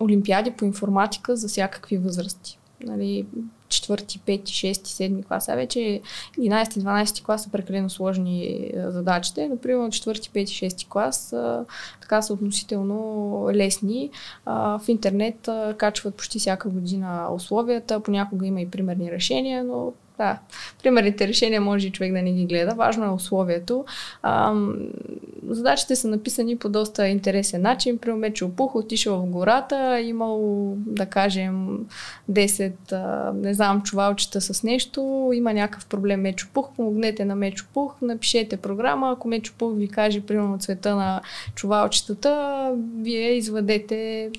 олимпиади по информатика за всякакви възрасти. Нали, четвърти, пети, шести, седми клас, а вече 11-12 клас са прекалено сложни задачите. Например, четвърти, пети, шести клас са така са относително лесни. в интернет качват почти всяка година условията, понякога има и примерни решения, но да, примерните решения може и човек да не ги гледа. Важно е условието. А, задачите са написани по доста интересен начин. Примерно, че опух, отишъл в гората, имал, да кажем, 10, а, не знам, чувалчета с нещо, има някакъв проблем Мечо Пух, помогнете на Мечо Пух, напишете програма, ако Мечо Пух ви каже, примерно, цвета на чувалчетата, вие извадете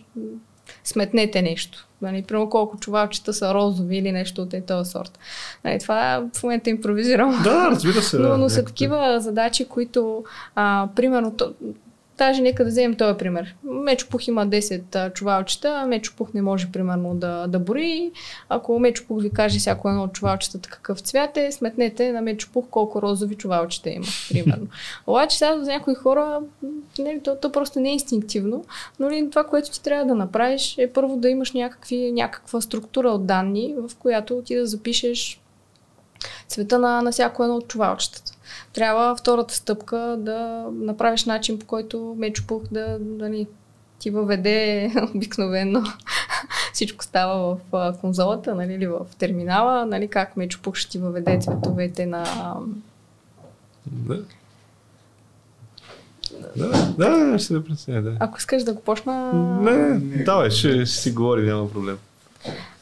сметнете нещо. Нали, примерно колко чувалчета са розови или нещо от този сорт. Нали, това в момента импровизирам. Да, разбира се. [LAUGHS] но, но са такива задачи, които, а, примерно, Даже нека да вземем този пример. Мечопух има 10 чувалчета, Мечопух не може примерно да, да бори. Ако Мечопух ви каже всяко едно от чувалчетата какъв цвят е, сметнете на Мечопух колко розови чувалчета има, [LAUGHS] примерно. Обаче сега за някои хора не, нали, то, то просто не е инстинктивно, но ли, това, което ти трябва да направиш е първо да имаш някакви, някаква структура от данни, в която ти да запишеш цвета на, на всяко едно от чувалчетата трябва втората стъпка да направиш начин по който Мечопух да, да ни ти въведе [LAUGHS] обикновено всичко става в конзолата, нали, или в терминала, нали, как Мечопух ще ти въведе цветовете на... Да. Да, да, ще да преценя, да. Ако искаш да го почна... Не, давай, ще, ще си говори, няма проблем.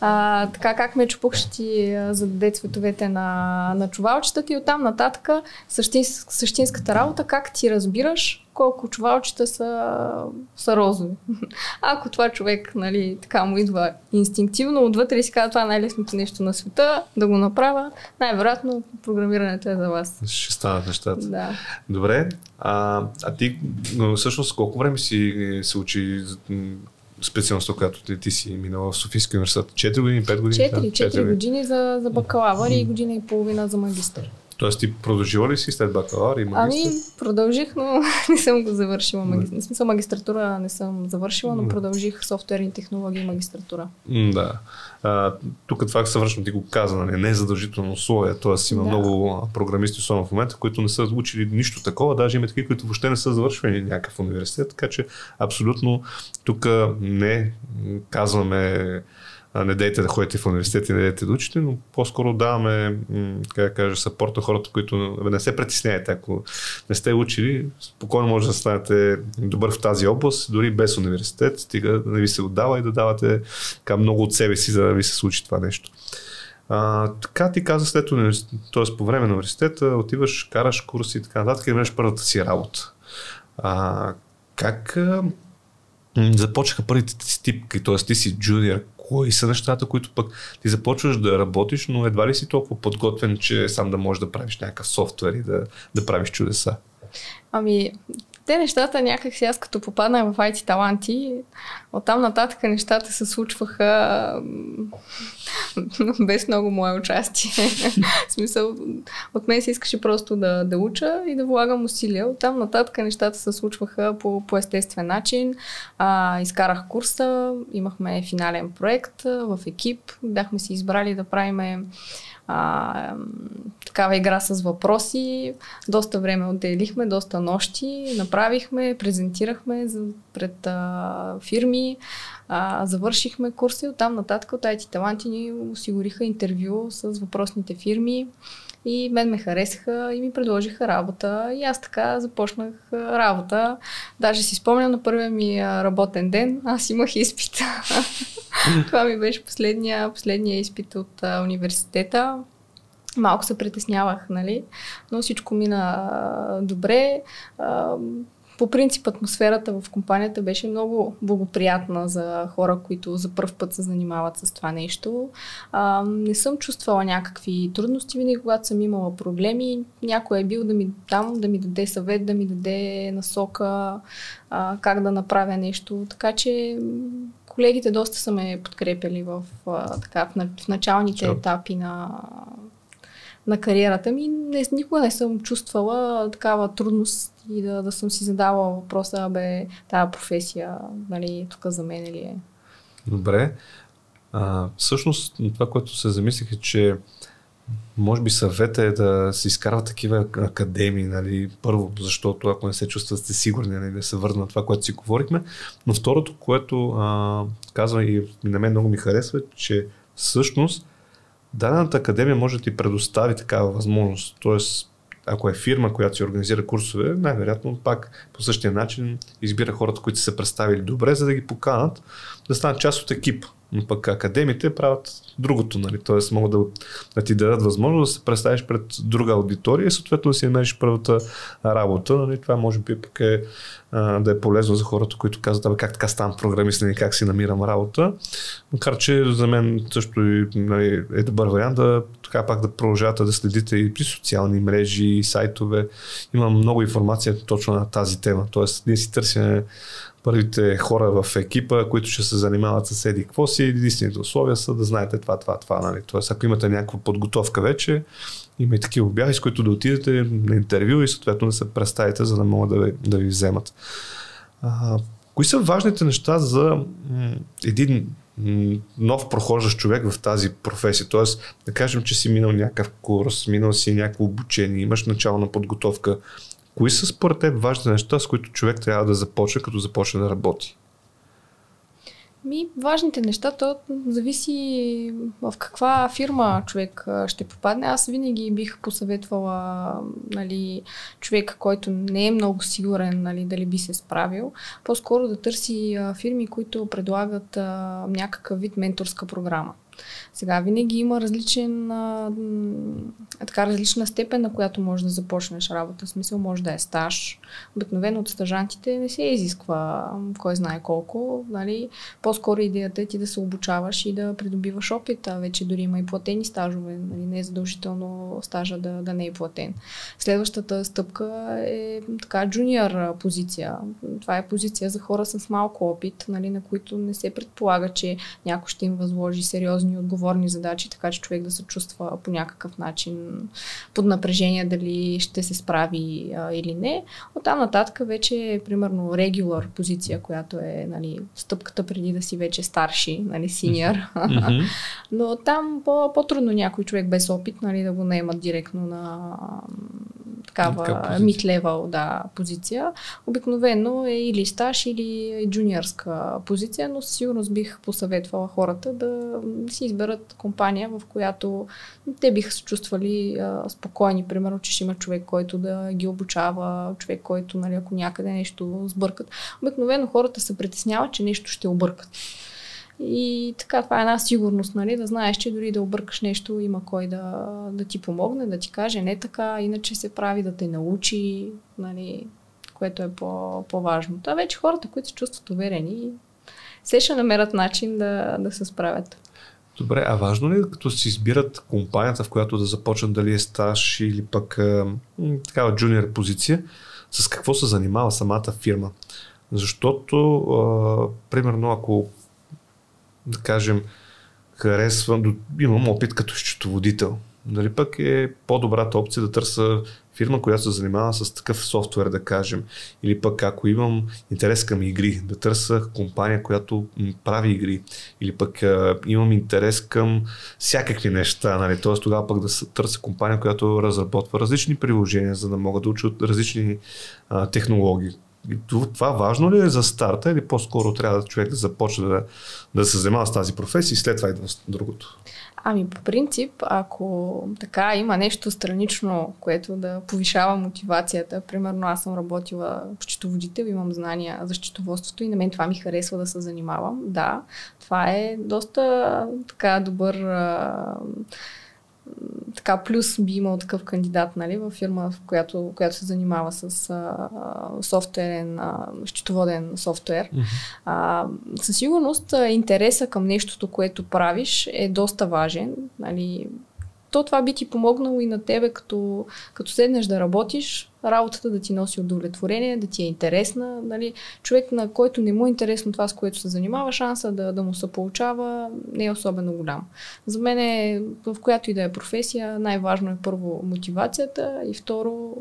А, така как Мечопух ще ти зададе цветовете на, на чувалчетата и оттам нататък същинс, същинската работа, как ти разбираш колко чувалчета са, са розови. [LAUGHS] Ако това човек, нали, така му идва инстинктивно, отвътре си казва, това е най-лесното нещо на света, да го направя, най-вероятно програмирането е за вас. Ще станат нещата. Да. Добре. А, а ти всъщност колко време си се учи специалността, която ти, ти си минала в Софийския университет? 4 години, 5 години? 4, 4, 4 години за, за бакалавър и година и половина за магистър. Тоест ти продължила ли си след бакалавър и магистър? Ами, продължих, но [LAUGHS] не съм го завършила. Магистър. В смисъл магистратура не съм завършила, но продължих софтуерни технологии и магистратура. Да. А, тук това съвършно ти го каза, нали? не е задължително условие. Тоест има да. много програмисти, особено в момента, които не са учили нищо такова. Даже има такива, които въобще не са завършвали някакъв университет. Така че абсолютно тук не казваме не дейте да ходите в университет и не дейте да учите, но по-скоро даваме, как да кажа, сапорта хората, които не се притесняете. Ако не сте учили, спокойно може да станете добър в тази област, дори без университет, стига да не ви се отдава и да давате така много от себе си, за да ви се случи това нещо. А, така ти каза след университет, т.е. по време на университета, отиваш, караш курси и така нататък и имаш първата си работа. А, как започнаха първите стипки, т.е. ти си джуниор, кои са нещата, които пък ти започваш да работиш, но едва ли си толкова подготвен, че сам да можеш да правиш някакъв софтуер и да, да правиш чудеса? Ами, те нещата някак си аз като попаднах в IT таланти, оттам нататък нещата се случваха [LAUGHS] без много мое участие. в смисъл, от мен се искаше просто да, да уча и да влагам усилия. Оттам нататък нещата се случваха по, по естествен начин. А, изкарах курса, имахме финален проект в екип, бяхме си избрали да правиме а, такава игра с въпроси. Доста време отделихме, доста нощи, направихме, презентирахме пред а, фирми, а, завършихме курси, оттам нататък от IT Таланти ни осигуриха интервю с въпросните фирми. И мен ме харесаха и ми предложиха работа. И аз така започнах работа. Даже си спомням на първия ми работен ден, аз имах изпит. [LAUGHS] Това ми беше последния, последния изпит от а, университета. Малко се притеснявах, нали? Но всичко мина добре. А, по принцип атмосферата в компанията беше много благоприятна за хора, които за първ път се занимават с това нещо. А, не съм чувствала някакви трудности, винаги когато съм имала проблеми, някой е бил да ми там, да ми даде съвет, да ми даде насока, а, как да направя нещо. Така че колегите доста са ме подкрепили в, а, така, в, началните етапи на, на кариерата ми. Не, никога не съм чувствала такава трудност и да, да съм си задавала въпроса, бе, тази професия, нали, тук за мен ли е. Добре. А, всъщност, това, което се замислих е, че може би съвета е да се изкарва такива академии, нали, първо, защото ако не се чувствате сигурни, нали, да се върна на това, което си говорихме, но второто, което а, казвам и на мен много ми харесва, че всъщност дадената академия може да ти предостави такава възможност. Тоест, ако е фирма, която си организира курсове, най-вероятно пак по същия начин избира хората, които са се представили добре, за да ги поканат да станат част от екип. Но пък академите правят другото, нали? т.е. могат да, да ти дадат възможност да се представиш пред друга аудитория и съответно да си намериш първата работа. Нали? Това може би пък е да е полезно за хората, които казват, абе как така ставам програмист и как си намирам работа. Макар, че за мен също и, нали, е добър вариант да така пак да продължавате да следите и при социални мрежи, и сайтове. Има много информация точно на тази тема. Тоест, ние си търсим първите хора в екипа, които ще се занимават с еди какво си, единствените условия са да знаете това, това, това. Нали? Тоест, ако имате някаква подготовка вече, има и такива обяви, с които да отидете на интервю и съответно да се представите, за да могат да ви, да ви вземат. А, кои са важните неща за един нов прохождащ човек в тази професия? Тоест, да кажем, че си минал някакъв курс, минал си някакво обучение, имаш начална подготовка, Кои са според теб важните неща, с които човек трябва да започне, като започне да работи? Ми, важните неща, то зависи в каква фирма човек ще попадне. Аз винаги бих посъветвала нали, човек, който не е много сигурен нали, дали би се справил, по-скоро да търси фирми, които предлагат някакъв вид менторска програма. Сега винаги има различен, а, така различна степен, на която можеш да започнеш работа. В смисъл може да е стаж. Обикновено от стажантите не се изисква кой знае колко. Нали? По-скоро идеята е ти да се обучаваш и да придобиваш опит. А вече дори има и платени стажове. Нали? Не е задължително стажа да, да не е платен. Следващата стъпка е така джуниор позиция. Това е позиция за хора с малко опит, нали? на които не се предполага, че някой ще им възложи сериозни отговорности отговорни задачи, така че човек да се чувства по някакъв начин под напрежение дали ще се справи а, или не. От там нататък вече е примерно регулар позиция, която е нали, стъпката преди да си вече старши, нали, синьор. [LAUGHS] Но там по- по-трудно някой човек без опит нали, да го наемат директно на такава мид-левел да, позиция. Обикновено е или стаж, или джуниорска позиция, но със сигурност бих посъветвала хората да си изберат компания, в която те биха се чувствали а, спокойни, примерно, че ще има човек, който да ги обучава, човек, който, нали, ако някъде нещо сбъркат. Обикновено хората се притесняват, че нещо ще объркат. И така, това е една сигурност, нали, да знаеш, че дори да объркаш нещо, има кой да, да ти помогне, да ти каже не така, иначе се прави, да те научи, нали, което е по, по-важно. Това вече хората, които се чувстват уверени, се ще намерят начин да, да се справят. Добре, а важно ли е, като си избират компанията, в която да започнат, дали е стаж или пък такава джуниор позиция, с какво се занимава самата фирма. Защото, а, примерно, ако да кажем, харесвам, имам опит като счетоводител. Нали пък е по-добрата опция да търся фирма, която се занимава с такъв софтуер, да кажем. Или пък ако имам интерес към игри, да търся компания, която прави игри. Или пък а, имам интерес към всякакви неща. Нали? Тоест тогава пък да търся компания, която разработва различни приложения, за да могат да учат различни а, технологии. Това важно ли е за старта или по-скоро трябва човек да започне да, да се занимава с тази професия и след това идва с другото? Ами по принцип, ако така има нещо странично, което да повишава мотивацията, примерно аз съм работила в счетоводител, имам знания за счетоводството и на мен това ми харесва да се занимавам, да, това е доста така добър така плюс би имал такъв кандидат, нали, в фирма, в която, която се занимава с а, софтуерен, а, счетоводен софтуер. Mm-hmm. А, със сигурност интереса към нещото, което правиш е доста важен. Нали, то това би ти помогнало и на тебе, като, като седнеш да работиш, работата да ти носи удовлетворение, да ти е интересна. Нали? Човек, на който не му е интересно това, с което се занимава, шанса да, да му се получава не е особено голям. За мен е, в която и да е професия, най-важно е първо мотивацията и второ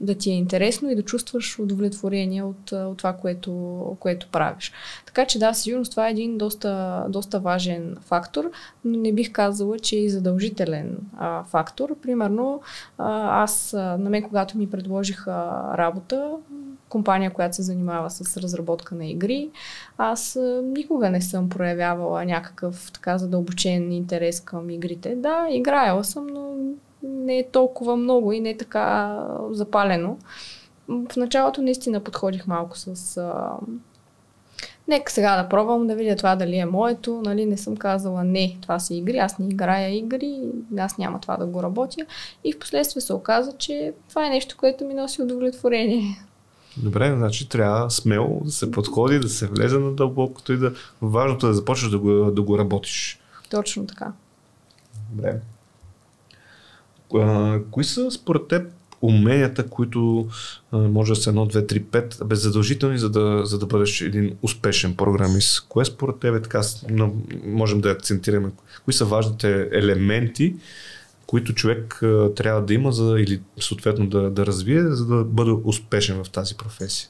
да ти е интересно и да чувстваш удовлетворение от, от това, което, което правиш. Така че да, сигурно това е един доста, доста важен фактор, но не бих казала, че е задължителен а, фактор. Примерно, а, аз, на мен, когато ми предложи предложиха работа, компания, която се занимава с разработка на игри. Аз никога не съм проявявала някакъв така задълбочен интерес към игрите. Да, играела съм, но не е толкова много и не е така запалено. В началото наистина подходих малко с нека сега да пробвам да видя това дали е моето, нали, не съм казала не, това са игри, аз не играя игри, аз няма това да го работя и в последствие се оказа, че това е нещо, което ми носи удовлетворение. Добре, значи трябва смело да се подходи, да се влезе на дълбокото и да важното е да започнеш да го, да го работиш. Точно така. Добре. А, кои са според теб уменията, които а, може да са 1, 2, 3, 5, беззадължителни, за да, за да бъдеш един успешен програмист. Кое според тебе така можем да акцентираме? Кои са важните елементи, които човек а, трябва да има за, или съответно да, да развие, за да бъде успешен в тази професия?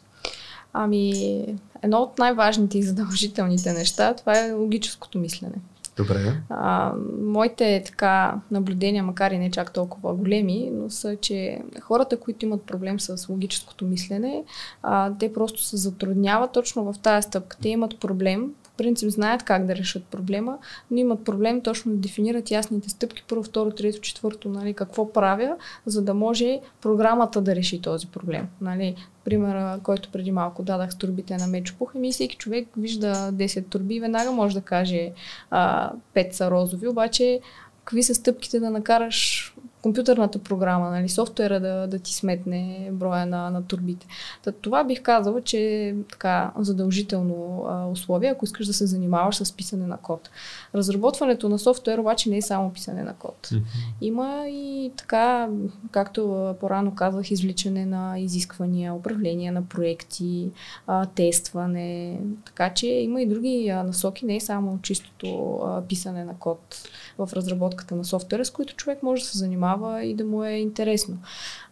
Ами, едно от най-важните и задължителните неща, това е логическото мислене. Добре. А, моите така наблюдения, макар и не чак толкова големи, но са, че хората, които имат проблем с логическото мислене, а, те просто се затрудняват точно в тази стъпка. Те имат проблем, принцип знаят как да решат проблема, но имат проблем точно да дефинират ясните стъпки, първо, второ, трето, четвърто, нали, какво правя, за да може програмата да реши този проблем. Нали. Примера, който преди малко дадах с турбите на Мечопух, ами всеки човек вижда 10 турби и веднага може да каже а, 5 са розови, обаче какви са стъпките да накараш компютърната програма, нали, софтуера да, да ти сметне броя на, на турбите. Та, това бих казала, че е така задължително а, условие, ако искаш да се занимаваш с писане на код. Разработването на софтуер обаче не е само писане на код. Mm-hmm. Има и така, както по-рано казах, извличане на изисквания, управление на проекти, а, тестване. Така че има и други а, насоки, не е само чистото а, писане на код в разработката на софтуера, с които човек може да се занимава и да му е интересно.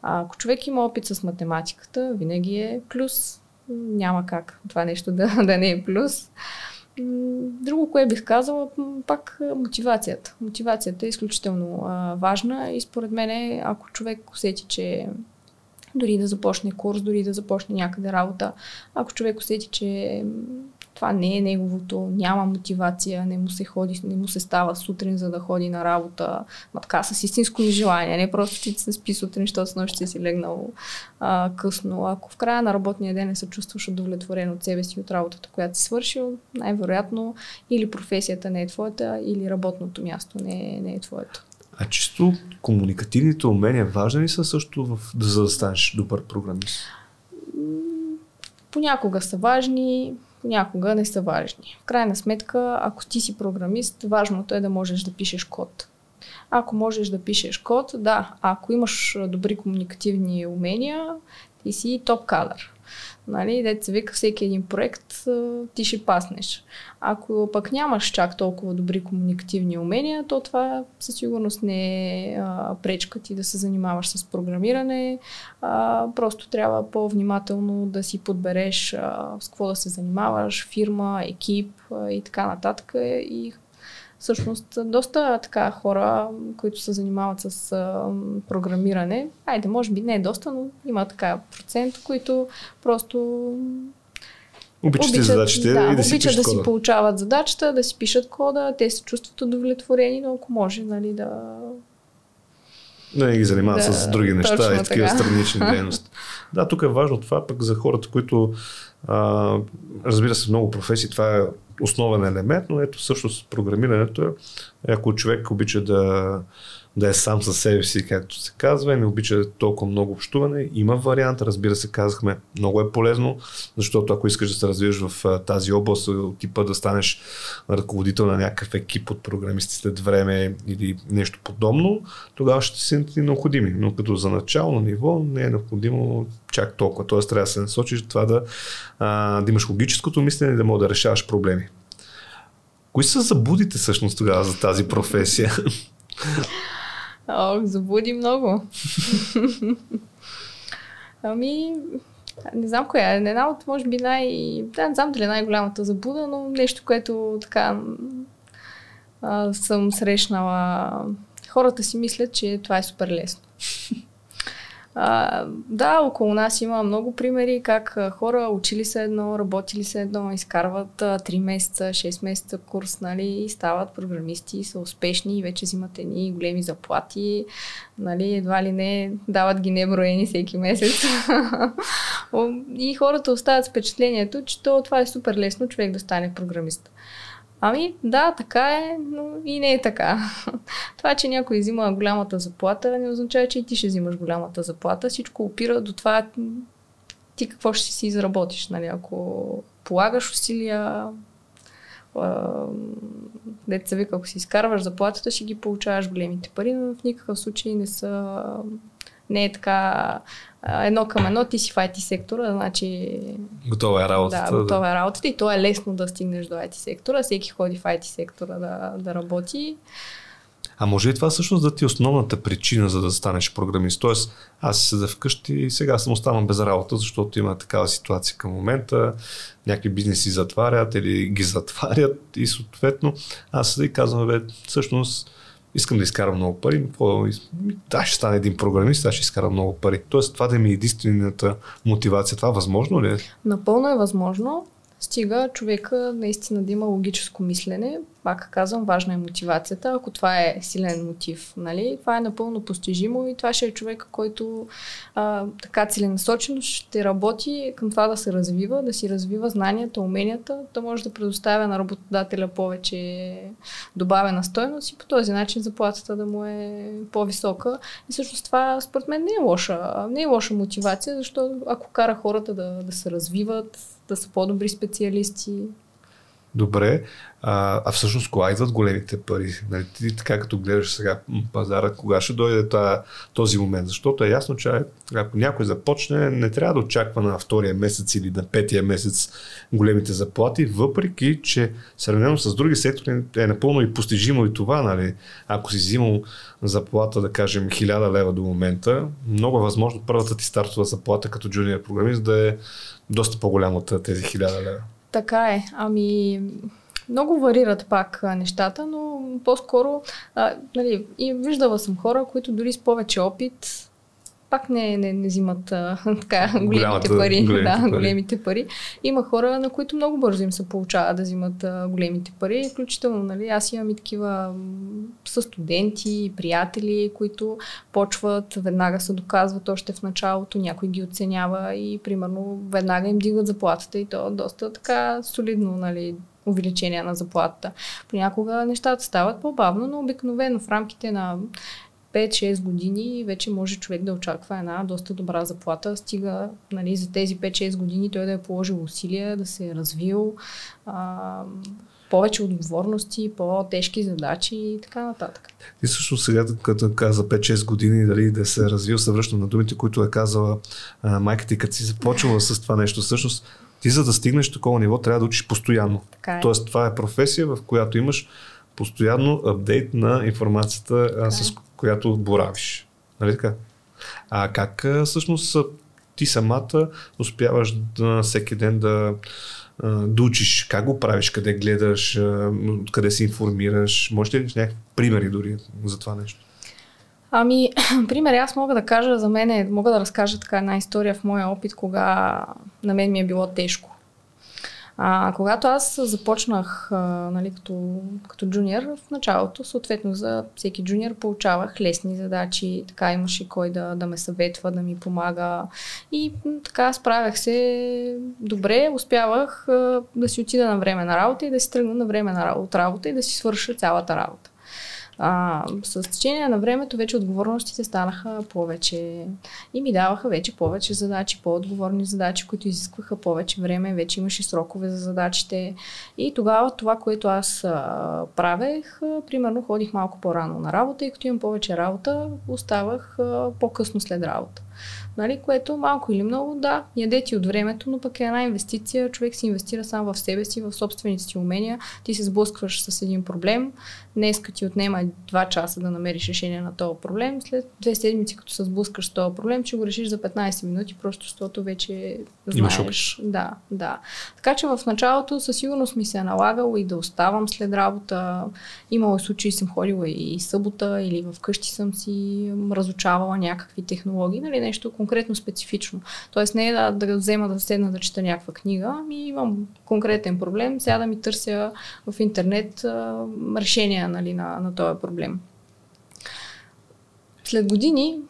А, ако човек има опит с математиката, винаги е плюс. Няма как това нещо да, [LAUGHS] да не е плюс. Друго, кое бих казала, пак мотивацията. Мотивацията е изключително а, важна и според мен, ако човек усети, че дори да започне курс, дори да започне някъде работа, ако човек усети, че това не е неговото, няма мотивация, не му се ходи, не му се става сутрин, за да ходи на работа, ма така с истинско желание, не просто ти се спи сутрин, защото с нощ си легнал а, късно. Ако в края на работния ден не се чувстваш удовлетворен от себе си, от работата, която си свършил, най-вероятно или професията не е твоята, или работното място не е, не е твоето. А чисто комуникативните умения важни ли са също в, за да станеш добър програмист? Понякога са важни, понякога не са важни. В крайна сметка, ако ти си програмист, важното е да можеш да пишеш код. Ако можеш да пишеш код, да, ако имаш добри комуникативни умения, и си топ кадър. Нали, дете вика всеки един проект, ти ще паснеш. Ако пък нямаш чак толкова добри комуникативни умения, то това със сигурност не е пречка ти да се занимаваш с програмиране. А, просто трябва по-внимателно да си подбереш а, с какво да се занимаваш, фирма, екип а, и така нататък. И всъщност доста така хора, които се занимават с а, програмиране, айде, може би не е доста, но има така процент, които просто Обичат, обичат задачите да, и да си обичат да си получават задачата, да си пишат кода, те се чувстват удовлетворени, но ако може, нали, да... Да не ги занимават да, с други неща и такива странични [LAUGHS] дейности. Да, тук е важно това пък за хората, които а, разбира се, много професии, това е основен елемент, но ето всъщност програмирането е, ако човек обича да да е сам със себе си, както се казва, и не обича толкова много общуване. Има вариант, разбира се, казахме, много е полезно, защото ако искаш да се развиеш в тази област, от типа да станеш ръководител на някакъв екип от програмисти след време или нещо подобно, тогава ще си необходими. Но като за начално ниво не е необходимо чак толкова. Тоест трябва да се насочиш това да, да имаш логическото мислене и да мога да решаваш проблеми. Кои са забудите всъщност тогава за тази професия? [LAUGHS] Ох, забуди много. [LAUGHS] ами, не знам коя е. Една от, може би, най... Да, не знам дали е най-голямата забуда, но нещо, което така а, съм срещнала. Хората си мислят, че това е супер лесно. [LAUGHS] А, да, около нас има много примери как хора учили се едно, работили се едно, изкарват а, 3 месеца, 6 месеца курс, нали, и стават програмисти, са успешни и вече взимат едни големи заплати, нали, едва ли не дават ги неброени всеки месец. [LAUGHS] и хората оставят с впечатлението, че то, това е супер лесно човек да стане програмист. Ами, да, така е, но и не е така. [LAUGHS] това, че някой взима голямата заплата, не означава, че и ти ще взимаш голямата заплата. Всичко опира до това ти какво ще си изработиш. Нали? Ако полагаш усилия, деца вика, ако си изкарваш заплатата, ще ги получаваш големите пари, но в никакъв случай не са не е така едно към едно, ти си в IT сектора, значи... Готова е работата. Да, готова е работата и то е лесно да стигнеш до IT сектора. Всеки ходи в IT сектора да, да работи. А може ли това всъщност да ти е основната причина за да станеш програмист? Тоест, аз си седа вкъщи и сега съм останал без работа, защото има такава ситуация към момента. Някакви бизнеси затварят или ги затварят и съответно аз седа и казвам, бе, всъщност искам да изкарам много пари, какво да, ще стане един програмист, аз ще изкарам много пари. Тоест това да ми е единствената мотивация. Това възможно ли е? Напълно е възможно. Стига човека наистина да има логическо мислене. Пак казвам, важна е мотивацията. Ако това е силен мотив, нали, това е напълно постижимо и това ще е човек, който а, така целенасочено ще работи към това да се развива, да си развива знанията, уменията, да може да предоставя на работодателя повече добавена стойност и по този начин заплатата да му е по-висока. И всъщност това според мен не е лоша, не е лоша мотивация, защото ако кара хората да, да се развиват, да са по-добри специалисти. Добре, а, а всъщност кога идват големите пари? Нали, ти така като гледаш сега пазара, кога ще дойде този момент? Защото е ясно, че ако някой започне, не трябва да очаква на втория месец или на петия месец големите заплати, въпреки, че сравнено с други сектори е напълно и постижимо и това. Нали? Ако си взимал заплата, да кажем, 1000 лева до момента, много е възможно първата ти стартова заплата като джуниор програмист да е доста по-голяма от тези 1000 лева. Така е. Ами, много варират пак нещата, но по-скоро а, нали, и виждала съм хора, които дори с повече опит пак не, не, не взимат а, [LAUGHS] така, големите Голямата, пари. Големите [LAUGHS] да, пари. големите пари. Има хора, на които много бързо им се получава да взимат а, големите пари. Включително, нали, аз имам и такива са студенти, приятели, които почват, веднага се доказват още в началото, някой ги оценява и примерно веднага им дигат заплатата и то доста така солидно, нали, увеличение на заплатата. Понякога нещата стават по-бавно, но обикновено в рамките на 5-6 години вече може човек да очаква една доста добра заплата. Стига нали, за тези 5-6 години той да е положил усилия, да се е развил. А, повече отговорности, по-тежки задачи и така нататък. И също сега, като каза 5-6 години, дали да се е развил, се връщам на думите, които е казала а, майка ти, като си започвала с това нещо. Всъщност, ти за да стигнеш такова ниво, трябва да учиш постоянно. Така е. Тоест, това е професия, в която имаш постоянно апдейт на информацията, а, с която боравиш. Нали така? А как всъщност ти самата успяваш да, всеки ден да, да учиш? Как го правиш? Къде гледаш? Къде се информираш? Може ли някакви примери дори за това нещо? Ами, [CLEARS THROAT] пример, аз мога да кажа за мен, мога да разкажа така една история в моя опит, кога на мен ми е било тежко. А, когато аз започнах а, нали, като, като джуниор в началото, съответно за всеки джуниор получавах лесни задачи, така имаше кой да, да ме съветва, да ми помага и така справях се добре, успявах а, да си отида на време на работа и да си тръгна на време на, от работа и да си свърша цялата работа. А, с течение на времето вече отговорностите станаха повече и ми даваха вече повече задачи, по-отговорни задачи, които изискваха повече време, вече имаше срокове за задачите. И тогава това, което аз а, правех, а, примерно ходих малко по-рано на работа и като имам повече работа, оставах а, по-късно след работа. Нали, което малко или много, да, яде ти от времето, но пък е една инвестиция. Човек си инвестира сам в себе си, в собствените си умения. Ти се сблъскваш с един проблем. Днес ти отнема 2 часа да намериш решение на този проблем. След две седмици, като се сблъскаш с този проблем, ще го решиш за 15 минути, просто защото вече знаеш. Да, да. Така че в началото със сигурност ми се е налагало и да оставам след работа. Имало случаи, съм ходила и събота или вкъщи съм си разучавала някакви технологии, нали, нещо конкретно специфично. Тоест не е да, да взема да седна да чета някаква книга, ами имам конкретен проблем, сега да ми търся в интернет а, решения нали, на, на този проблем. След години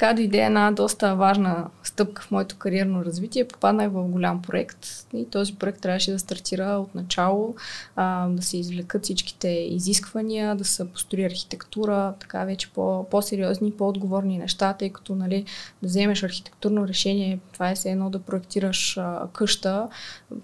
така дойде една доста важна стъпка в моето кариерно развитие. Попаднах в голям проект и този проект трябваше да стартира от начало, а, да се извлекат всичките изисквания, да се построи архитектура, така вече по, по-сериозни, по-отговорни неща, тъй като нали, да вземеш архитектурно решение, това е все едно да проектираш а, къща.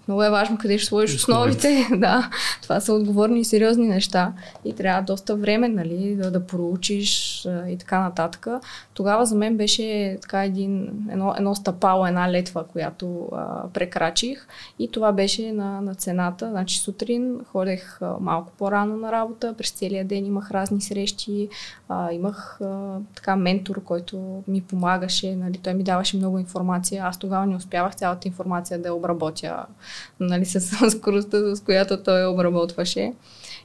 Много е важно къде ще сложиш основите. [LAUGHS] да, това са отговорни и сериозни неща и трябва доста време нали, да, да проучиш а, и така нататък. Тогава за мен беше така един, едно, едно стъпало, една летва, която а, прекрачих и това беше на, на цената. Значи сутрин ходех а, малко по-рано на работа, през целия ден имах разни срещи, а, имах а, така ментор, който ми помагаше, нали, той ми даваше много информация. Аз тогава не успявах цялата информация да обработя нали, с скоростта, с която той обработваше.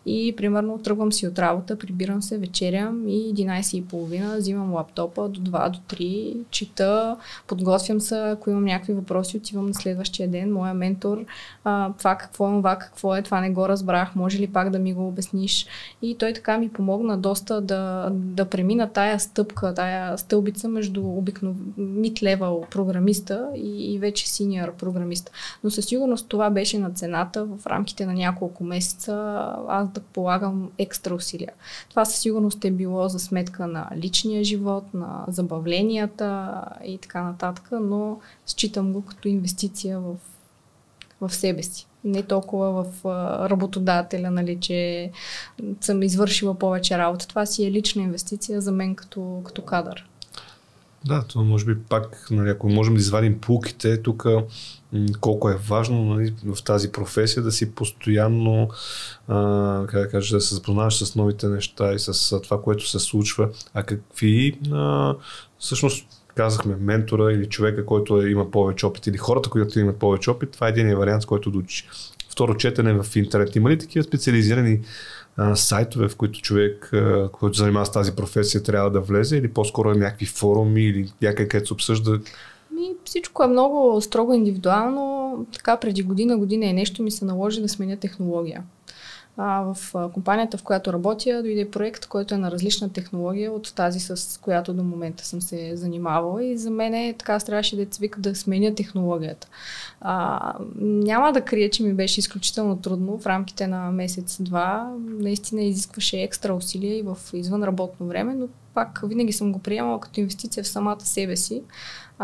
И примерно тръгвам си от работа, прибирам се, вечерям и 11.30 взимам лаптопа до 2 до 3, чета, подготвям се, ако имам някакви въпроси, отивам на следващия ден. Моя ментор, а, това какво е, това какво е, това не го разбрах, може ли пак да ми го обясниш? И той така ми помогна доста да, да премина тая стъпка, тая стълбица между обикновен mid-level програмиста и, и вече синьор програмист. Но със сигурност това беше на цената в рамките на няколко месеца. Аз да полагам екстра усилия. Това със сигурност е било за сметка на личния живот, на забавленията и така нататък, но считам го като инвестиция в, в себе си. Не толкова в работодателя, нали, че съм извършила повече работа. Това си е лична инвестиция за мен като, като кадър. Да, то може би пак, нали, ако можем да извадим пулките, тук колко е важно нали, в тази професия да си постоянно а, как да, кажа, да се запознаваш с новите неща и с това, което се случва. А какви а, всъщност казахме, ментора или човека, който е, има повече опит, или хората, които имат повече опит, това е един вариант, с който да учиш. Второ четене в интернет. Има ли такива специализирани а, сайтове, в които човек, а, който занимава с тази професия, трябва да влезе или по-скоро е някакви форуми или някъде, където се обсъжда? Ми, всичко е много строго индивидуално. Така преди година, година и нещо ми се наложи да сменя технология. А, в компанията, в която работя, дойде проект, който е на различна технология от тази, с която до момента съм се занимавала. И за мен е така, трябваше да цвик да сменя технологията. А, няма да крия, че ми беше изключително трудно в рамките на месец-два. Наистина изискваше екстра усилия и в извън работно време, но пак винаги съм го приемала като инвестиция в самата себе си,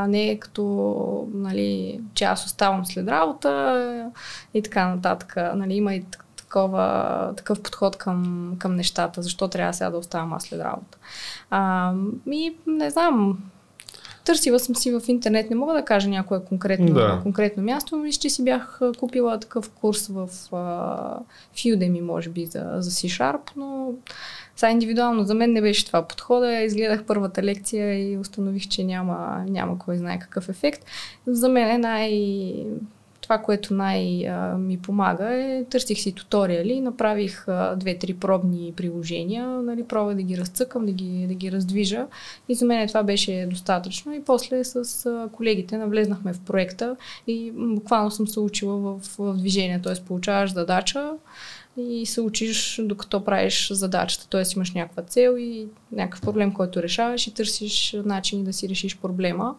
а не като, нали, че аз оставам след работа и така нататък. Нали, има и такова, такъв подход към, към нещата. Защо трябва сега да оставам аз след работа? А, и не знам, търсила съм си в интернет, не мога да кажа някое конкретно, да. конкретно място, но че си бях купила такъв курс в uh, Udemy, може би, за, за C-Sharp, но сега индивидуално за мен не беше това подхода. Изгледах първата лекция и установих, че няма, няма кой знае какъв ефект. За мен е най- това, което най-ми помага е, търсих си туториали, направих две-три пробни приложения, нали, пробвах да ги разцъкам, да ги, да ги раздвижа и за мен това беше достатъчно и после с колегите навлезнахме в проекта и буквално съм се учила в, в движение, т.е. получаваш задача, и се учиш докато правиш задачата. Т.е. имаш някаква цел и някакъв проблем, който решаваш и търсиш начини да си решиш проблема.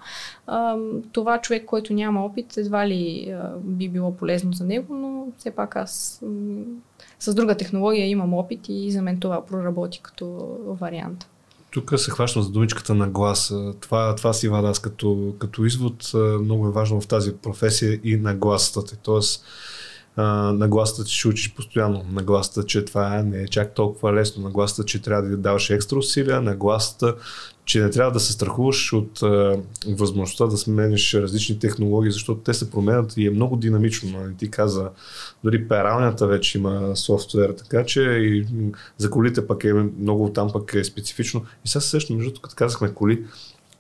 Това човек, който няма опит, едва ли би било полезно за него, но все пак аз с друга технология имам опит и за мен това проработи като вариант. Тук се хващам за думичката на глас. Това, това си вада аз като, като извод. Много е важно в тази професия и на гласата. Тоест, нагласата, че ще учиш постоянно, нагласата, че това не е чак толкова лесно, нагласата, че трябва да даваш екстра усилия, нагласата, че не трябва да се страхуваш от а, възможността да смениш различни технологии, защото те се променят и е много динамично. Нали? Ти каза, дори пералнята вече има софтуер, така че и за колите пък е много там пък е специфично. И сега се сещам, между като казахме коли,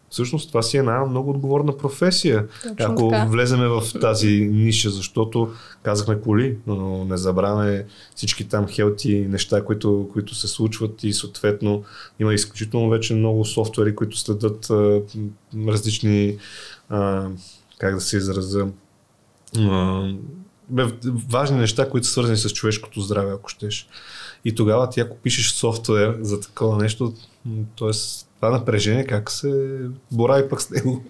всъщност това си е една много отговорна професия, Точно ако така. влеземе в тази ниша, защото казахме коли, но не забравяме всички там хелти неща, които, които се случват и съответно има изключително вече много софтуери, които следят а, различни, а, как да се изразя, а, важни неща, които са свързани с човешкото здраве, ако щеш. И тогава ти ако пишеш софтуер за такова нещо, т.е. това напрежение как се борави пък с него?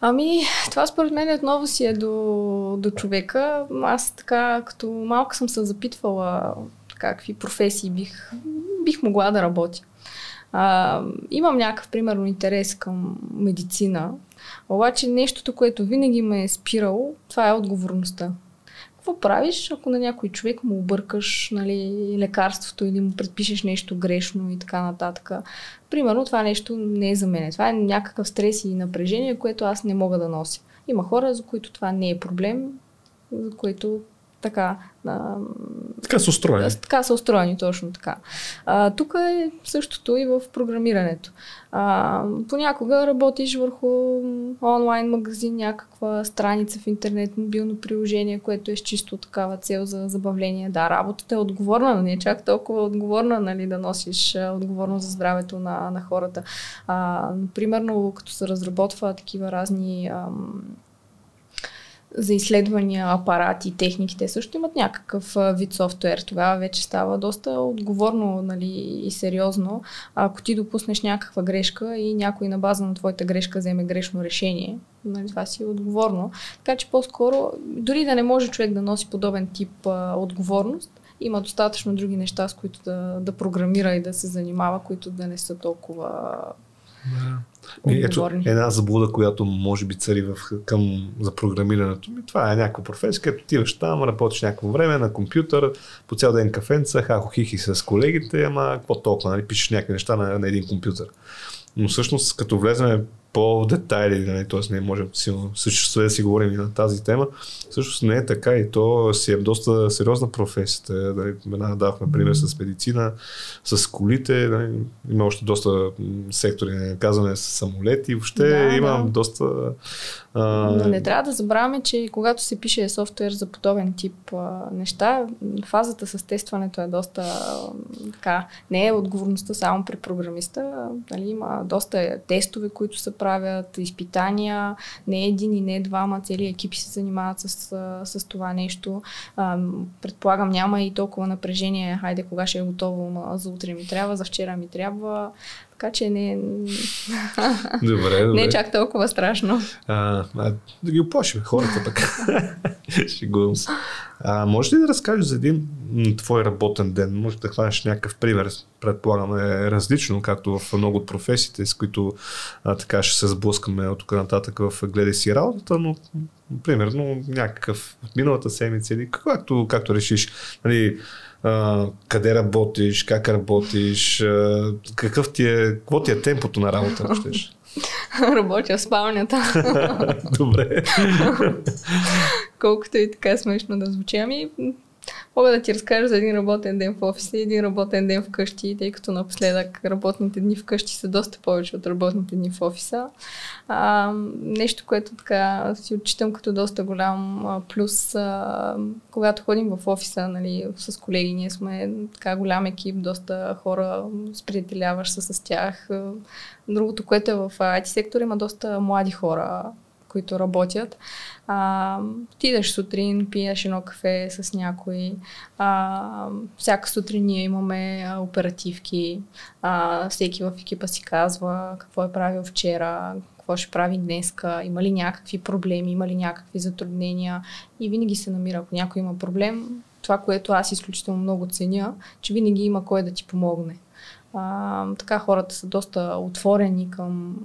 Ами, това според мен отново си е до, до човека. Аз така, като малко съм се запитвала какви професии бих, бих могла да работя. А, имам някакъв, примерно, интерес към медицина, обаче нещото, което винаги ме е спирало, това е отговорността какво правиш, ако на някой човек му объркаш нали, лекарството или му предпишеш нещо грешно и така нататък. Примерно това нещо не е за мен. Това е някакъв стрес и напрежение, което аз не мога да нося. Има хора, за които това не е проблем, за които така. А, така са устроени. Така са устроени, точно така. А, тук е същото и в програмирането. А, понякога работиш върху онлайн магазин, някаква страница в интернет, мобилно приложение, което е с чисто такава цел за забавление. Да, работата е отговорна, но не е чак толкова отговорна, нали, да носиш отговорност за здравето на, на хората. А, примерно, като се разработва такива разни ам, за изследвания, апарати, техники, те също имат някакъв вид софтуер. Тогава вече става доста отговорно нали, и сериозно. Ако ти допуснеш някаква грешка и някой на база на твоята грешка вземе грешно решение, нали, това си е отговорно. Така че по-скоро, дори да не може човек да носи подобен тип а, отговорност, има достатъчно други неща, с които да, да програмира и да се занимава, които да не са толкова да. Ето, една заблуда, която може би цари в, към, за програмирането ми. Това е някаква професия, където отиваш там, работиш някакво време на компютър, по цял ден кафенца, хахо хихи с колегите, ама какво толкова, нали, пишеш някакви неща на, на един компютър. Но всъщност, като влеземе по-детайли, нали, т.е. не можем силно също да си говорим и на тази тема. Всъщност не е така и то си е доста сериозна професията. Нали, една давахме пример с медицина, с колите, нали, има още доста сектори, не казваме с самолети, въобще да, има да. доста... А... Но не трябва да забравяме, че когато се пише софтуер за подобен тип а, неща, фазата с тестването е доста а, така, не е отговорността само при програмиста, нали, има доста тестове, които са правят изпитания, не един и не двама, цели екипи се занимават с, с това нещо. Предполагам, няма и толкова напрежение, хайде кога ще е готово, за утре ми трябва, за вчера ми трябва. Така че не, добре, добре. [LAUGHS] не е чак толкова страшно. А, а, да ги оплашим хората пък. [LAUGHS] Шегувам се. А, може ли да разкажеш за един твой работен ден? Може да хванеш някакъв пример, предполагам е различно, както в много от професиите, с които а, така ще се сблъскаме от тук нататък в гледай си работата, но примерно някакъв миналата седмица или както, както решиш. Нали, а, къде работиш, как работиш, а, какъв ти е, какво ти е темпото на работа, ако щеш? [LAUGHS] Работя в спалнята. [LAUGHS] Добре. [LAUGHS] Колкото и така смешно да звучи. Ами, Мога да ти разкажа за един работен ден в офиса и един работен ден вкъщи, тъй като напоследък работните дни вкъщи са доста повече от работните дни в офиса. А, нещо, което така си отчитам като доста голям плюс, а, когато ходим в офиса нали, с колеги, ние сме така голям екип, доста хора, сприятеляваш се с тях. Другото, което е в IT сектор, има доста млади хора, които работят. А, отидеш сутрин, пиеш едно кафе с някой. А, всяка сутрин ние имаме оперативки. А, всеки в екипа си казва какво е правил вчера, какво ще прави днеска, има ли някакви проблеми, има ли някакви затруднения и винаги се намира, ако някой има проблем, това, което аз изключително много ценя, че винаги има кой да ти помогне. А, така хората са доста отворени към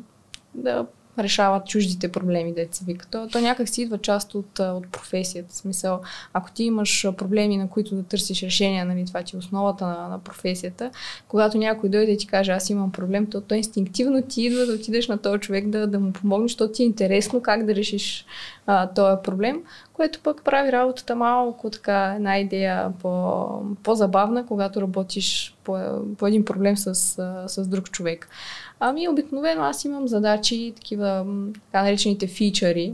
да решават чуждите проблеми, деца се вика. То, то някак си идва част от, от професията. Смисъл, ако ти имаш проблеми, на които да търсиш решение, нали, това ти е основата на, на професията, когато някой дойде и ти каже, аз имам проблем, то, то инстинктивно ти идва да отидеш на този човек да, да му помогнеш, защото ти е интересно как да решиш а, този проблем, което пък прави работата малко така една идея по, по-забавна, когато работиш по, по един проблем с, с друг човек. Ами обикновено аз имам задачи, такива така наречените фичъри,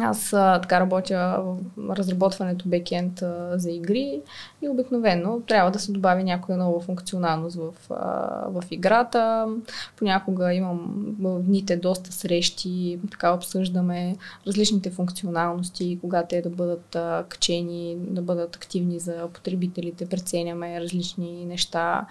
аз така работя в разработването бекенд за игри и обикновено трябва да се добави някоя нова функционалност в, в играта. Понякога имам в дните доста срещи, така обсъждаме различните функционалности, кога те да бъдат качени, да бъдат активни за потребителите, преценяме различни неща.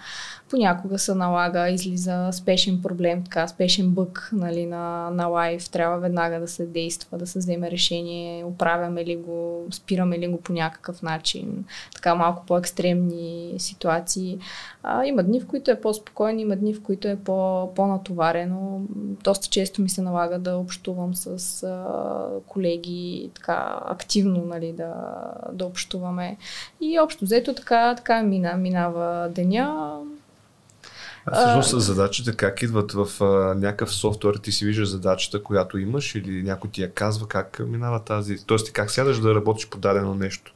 Понякога се налага, излиза спешен проблем, така спешен бък нали, на, на лайф, трябва веднага да се действа, да се вземе вземаме решение, оправяме ли го, спираме ли го по някакъв начин, така малко по-екстремни ситуации. А, има дни, в които е по-спокойно, има дни, в които е по- по-натоварено. Доста често ми се налага да общувам с а, колеги, така активно нали, да, да общуваме. И общо взето така, така мина, минава деня а всъщност задачите как идват в а, някакъв софтуер? Ти си виждаш задачата, която имаш или някой ти я казва как минава тази? Ти как сядаш да работиш по дадено нещо?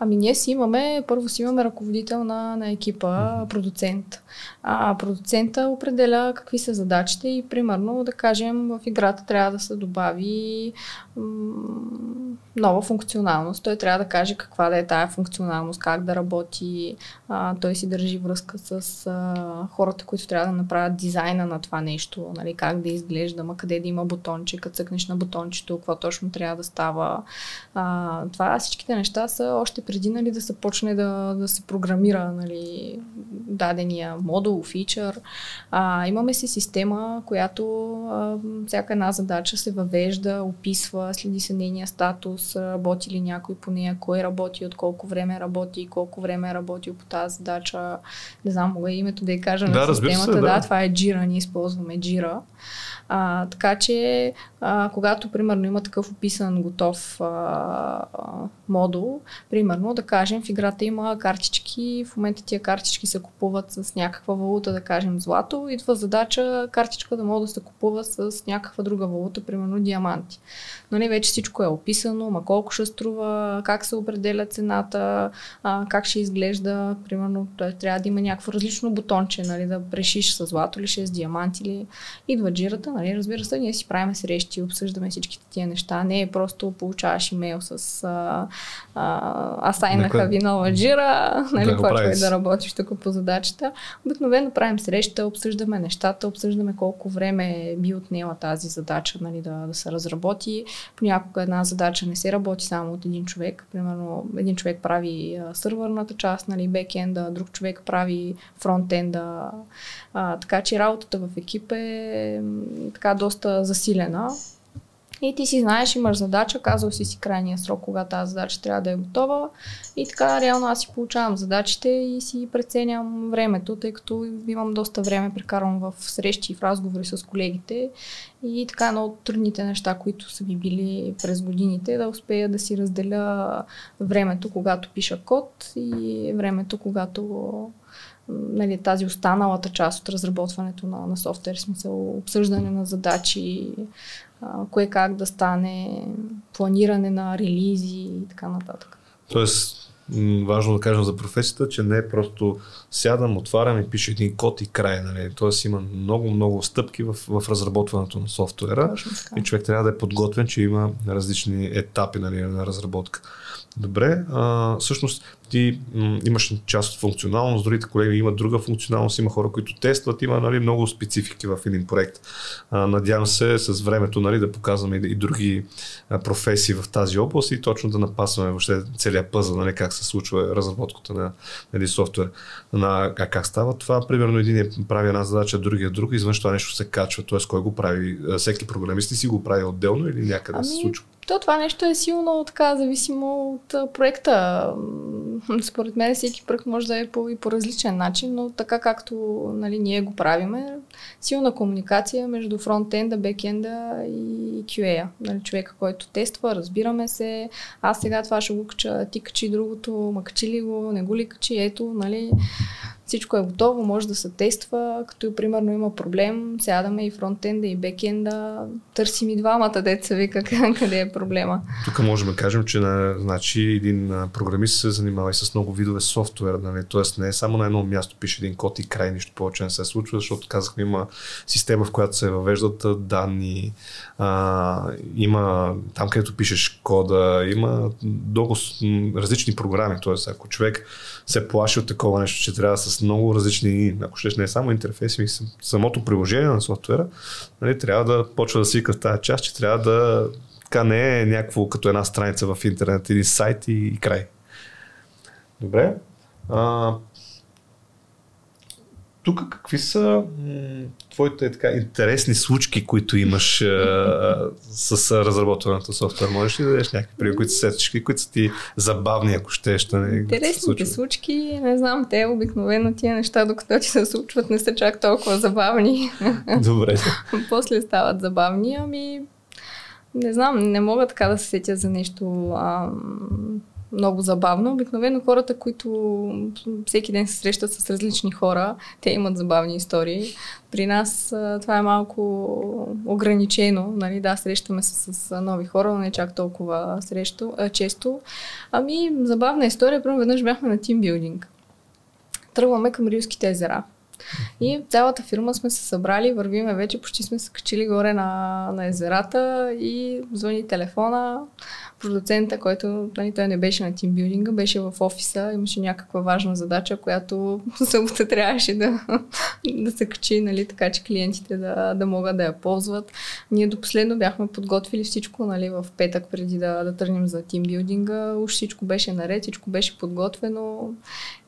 Ами ние си имаме, първо си имаме ръководител на, на екипа, mm-hmm. продуцент. А продуцента определя какви са задачите и примерно да кажем в играта трябва да се добави м- нова функционалност. Той трябва да каже каква да е тая функционалност, как да работи. А, той си държи връзка с а, хората, които трябва да направят дизайна на това нещо, нали, как да изглежда, ма къде да има бутонче, като цъкнеш на бутончето, какво точно трябва да става. А, това всичките неща са още преди нали, да се почне да, да се програмира нали, дадения модул, фичър. А, имаме си система, която а, всяка една задача се въвежда, описва, следи се нейния статус, работи ли някой по нея, кой работи, от колко време работи, колко време е работил по тази задача. Не знам, мога името да я кажа да, на системата. Се, да. да, това е Jira, ние използваме Jira. А, така че, а, когато примерно има такъв описан готов а, а, модул, примерно да кажем в играта има картички, в момента тия картички се купуват с някаква валута, да кажем злато, идва задача картичка да може да се купува с някаква друга валута, примерно диаманти. Но не вече всичко е описано, ма колко ще струва, как се определя цената, а, как ще изглежда, примерно трябва да има някакво различно бутонче, нали, да решиш с злато или ще е с диаманти или идва джирата, нали, разбира се, ние си правим срещи, обсъждаме всичките тия неща. Не е просто получаваш имейл с а, а, асайнаха ви нова джира, нали, да почвай да работиш тук по задачата. Обикновено правим среща, обсъждаме нещата, обсъждаме колко време би отнела тази задача нали, да, да се разработи. Понякога една задача не се работи само от един човек. Примерно един човек прави сървърната част, нали, бекенда, друг човек прави фронтенда. А, така че работата в екип е така доста засилена. И ти си знаеш, имаш задача, казал си си крайния срок, когато тази задача трябва да е готова. И така, реално аз си получавам задачите и си преценям времето, тъй като имам доста време прекарвам в срещи и в разговори с колегите. И така, едно от трудните неща, които са ми били през годините, да успея да си разделя времето, когато пиша код и времето, когато нали, тази останалата част от разработването на, на софтуер, смисъл обсъждане на задачи, а, кое как да стане, планиране на релизи и така нататък. Тоест, важно да кажем за професията, че не е просто сядам, отварям и пиша един код и край. Нали? Тоест има много, много стъпки в, в разработването на софтуера и човек трябва да е подготвен, че има различни етапи нали, на разработка. Добре, а, всъщност ти м, имаш част от функционалност, другите колеги имат друга функционалност, има хора, които тестват, има нали, много специфики в един проект. А, надявам се с времето нали, да показваме и, и други а, професии в тази област и точно да напасваме въобще целият пъзъл, нали, как се случва разработката на нали, софтуер. На, а как става това? Примерно един е прави една задача, другия друга, изведнъж това нещо се качва, т.е. кой го прави? Всеки програмист ли си го прави отделно или някъде ами, се случва? То това нещо е силно така зависимо от проекта. Според мен всеки проект може да е по, и по различен начин, но така както нали, ние го правиме, силна комуникация между фронтенда, бекенда и QA. Нали, човека, който тества, разбираме се, аз сега това ще го кача, ти качи другото, ма качи ли го, не го ли качи, ето, нали всичко е готово, може да се тества, като примерно има проблем, сядаме и фронтенда и бекенда, търсим и двамата деца, вика [LAUGHS] къде е проблема. Тук можем да кажем, че на, значи, един програмист се занимава и с много видове софтуер, нали? т.е. не е само на едно място пише един код и край, нищо повече не се случва, защото казахме има система, в която се въвеждат данни, а, има там, където пишеш кода, има много различни програми, т.е. ако човек се плаши от такова нещо, че трябва с много различни, ако ще не е само интерфейс, ми самото приложение на софтуера, нали, трябва да почва да свика в тази част, че трябва да така не е някакво като една страница в интернет, един сайт и, и край. Добре. А, тук какви са твоите така интересни случки, които имаш а, с разработването софтуер? Можеш ли да дадеш някакви примери, които са сетички, които са ти забавни, ако ще ще не Интересните случки, не знам, те обикновено тия неща, докато ти се случват, не са чак толкова забавни. Добре. [LAUGHS] После стават забавни, ами не знам, не мога така да се сетя за нещо ам, много забавно. Обикновено хората, които всеки ден се срещат с различни хора, те имат забавни истории. При нас това е малко ограничено. Нали? Да, срещаме се с нови хора, но не чак толкова срещу, а, често. Ами, забавна история. Първо веднъж бяхме на тимбилдинг. Тръгваме към Рилските езера. И цялата фирма сме се събрали, вървиме вече, почти сме се качили горе на, на езерата и звъни телефона продуцента, който нали, той не беше на тимбилдинга, беше в офиса, имаше някаква важна задача, която събота трябваше да, да се качи, нали, така че клиентите да, да могат да я ползват. Ние до последно бяхме подготвили всичко нали, в петък преди да, да тръгнем за тимбилдинга. Уж всичко беше наред, всичко беше подготвено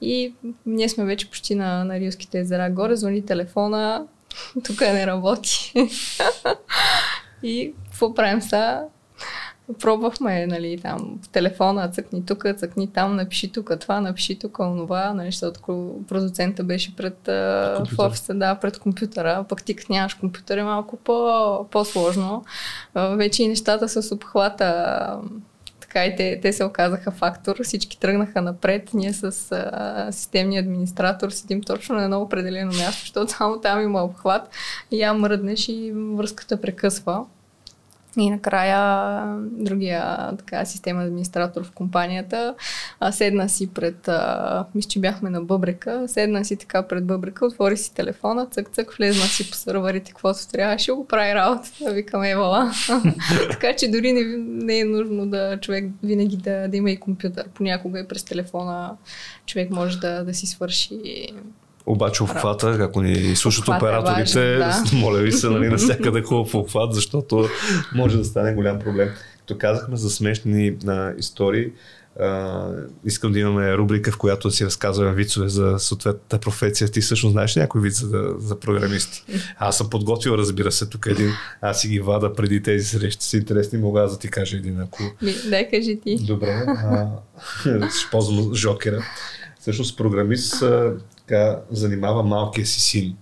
и ние сме вече почти на, на Рилските езера горе, звъни телефона, тук не работи. [LAUGHS] и какво правим сега? Пробвахме, нали, там, в телефона, цъкни тук, цъкни там, напиши тук това, напиши тук онова, нали, защото продуцента беше пред в офиса, да, пред компютъра, пък ти като нямаш компютър е малко по, по-сложно. Вече и нещата с обхвата така и те, те се оказаха фактор. Всички тръгнаха напред. Ние с а, системния администратор седим точно на едно определено място, защото само там има обхват и я мръднеш и връзката прекъсва. И накрая другия така, система администратор в компанията а, седна си пред, а, мисля, че бяхме на бъбрека, седна си така пред бъбрека, отвори си телефона, цък-цък, влезна си по сървърите, каквото трябваше, го прави работата, викам Евала. [LAUGHS] така че дори не, не е нужно да човек винаги да, да има и компютър. Понякога и през телефона човек може да, да си свърши обаче обхвата, ако ни слушат обхват операторите, е важен, да. [LAUGHS] моля ви се, нали, навсякъде хубав обхват, защото може да стане голям проблем. Като казахме за смешни а, истории, Uh, искам да имаме рубрика, в която да си разказваме вицове за съответната професия. Ти всъщност знаеш някой виц за, за програмисти? Аз съм подготвил, разбира се, тук един. Аз си ги вада преди тези срещи. Си интересни, мога да ти кажа един, ако... Дай кажи ти. Добре. А, [LAUGHS] ще ползвам жокера. Всъщност програмист така, занимава малкия си син.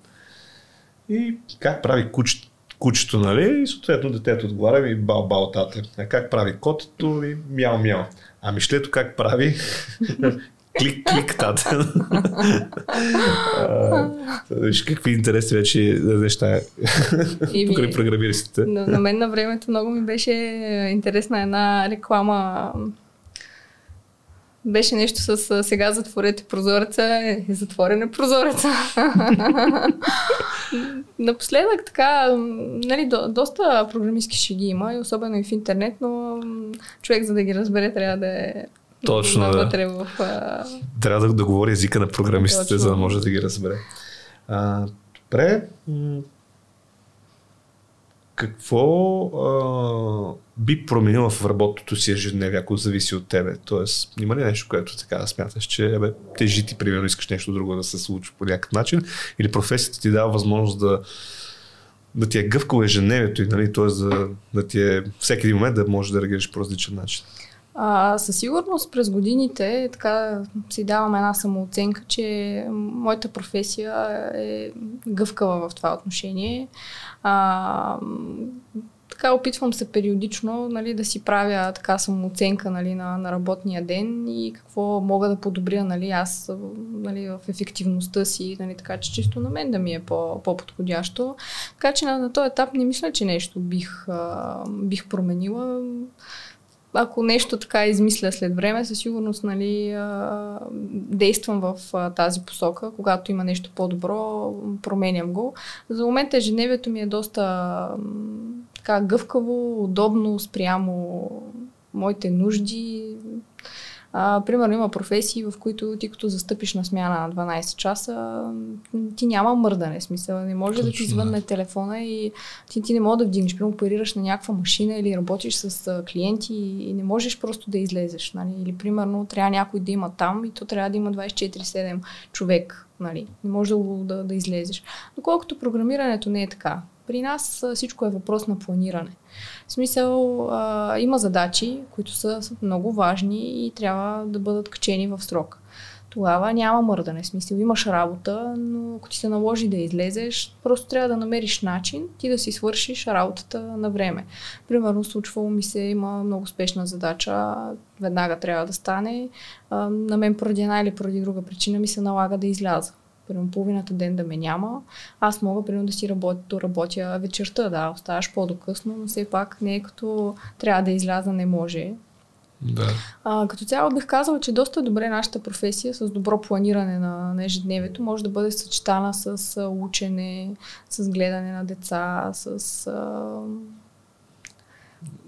И как прави кучето кучето, нали? И съответно детето отговаря ми бал-бал тате. А как прави котето и мяу-мяу. А мишлето как прави? [LAUGHS] клик-клик тате. [LAUGHS] Виж какви интересни вече неща. Покрай програмиристите. На, на мен на времето много ми беше интересна една реклама беше нещо с сега затворете прозореца, е затворене прозореца. [LAUGHS] Напоследък така, нали, до, доста програмистки ще ги има, и особено и в интернет, но човек за да ги разбере трябва да е точно, да. В, а... Трябва да, да говори езика на програмистите, Точно. за да може да ги разбере. А, добре. Какво а, би променила в работното си ежедневие, ако зависи от тебе? Тоест, има ли нещо, което така смяташ, че бе, тежи ти, примерно, искаш нещо друго да се случи по някакъв начин? Или професията ти дава възможност да, да ти е гъвкало ежедневието и, нали, т.е. Да, да ти е всеки един момент да можеш да реагираш по различен начин? А, със сигурност през годините така си давам една самооценка, че моята професия е гъвкава в това отношение. А, така опитвам се периодично нали, да си правя така самооценка нали, на, на работния ден и какво мога да подобря нали, аз нали, в ефективността си, нали, така че чисто на мен да ми е по, по-подходящо. Така че на, на този етап не мисля, че нещо бих, а, бих променила ако нещо така измисля след време, със сигурност нали, действам в тази посока. Когато има нещо по-добро, променям го. За момента ежедневието ми е доста така гъвкаво, удобно спрямо моите нужди. А, примерно има професии, в които ти като застъпиш на смяна на 12 часа, ти няма мърдане. Смисъл, не може Точно, да ти звънне телефона и ти, ти не можеш да вдигнеш. Примерно оперираш на някаква машина или работиш с клиенти и не можеш просто да излезеш. Нали? Или примерно трябва някой да има там и то трябва да има 24-7 човек. Нали? Не може да, да, да излезеш. Доколкото програмирането не е така. При нас всичко е въпрос на планиране. В смисъл, а, има задачи, които са, са много важни и трябва да бъдат качени в срок. Тогава няма мърдане. Смисъл, имаш работа, но ако ти се наложи да излезеш, просто трябва да намериш начин ти да си свършиш работата на време. Примерно, случвало ми се, има много спешна задача, веднага трябва да стане. А, на мен поради една или поради друга причина ми се налага да изляза примерно половината ден да ме няма, аз мога примерно да си работя, работя вечерта, да, оставаш по-докъсно, но все пак не е като трябва да изляза, не може. Да. А, като цяло бих казала, че доста добре нашата професия с добро планиране на, на ежедневието може да бъде съчетана с учене, с гледане на деца, с а,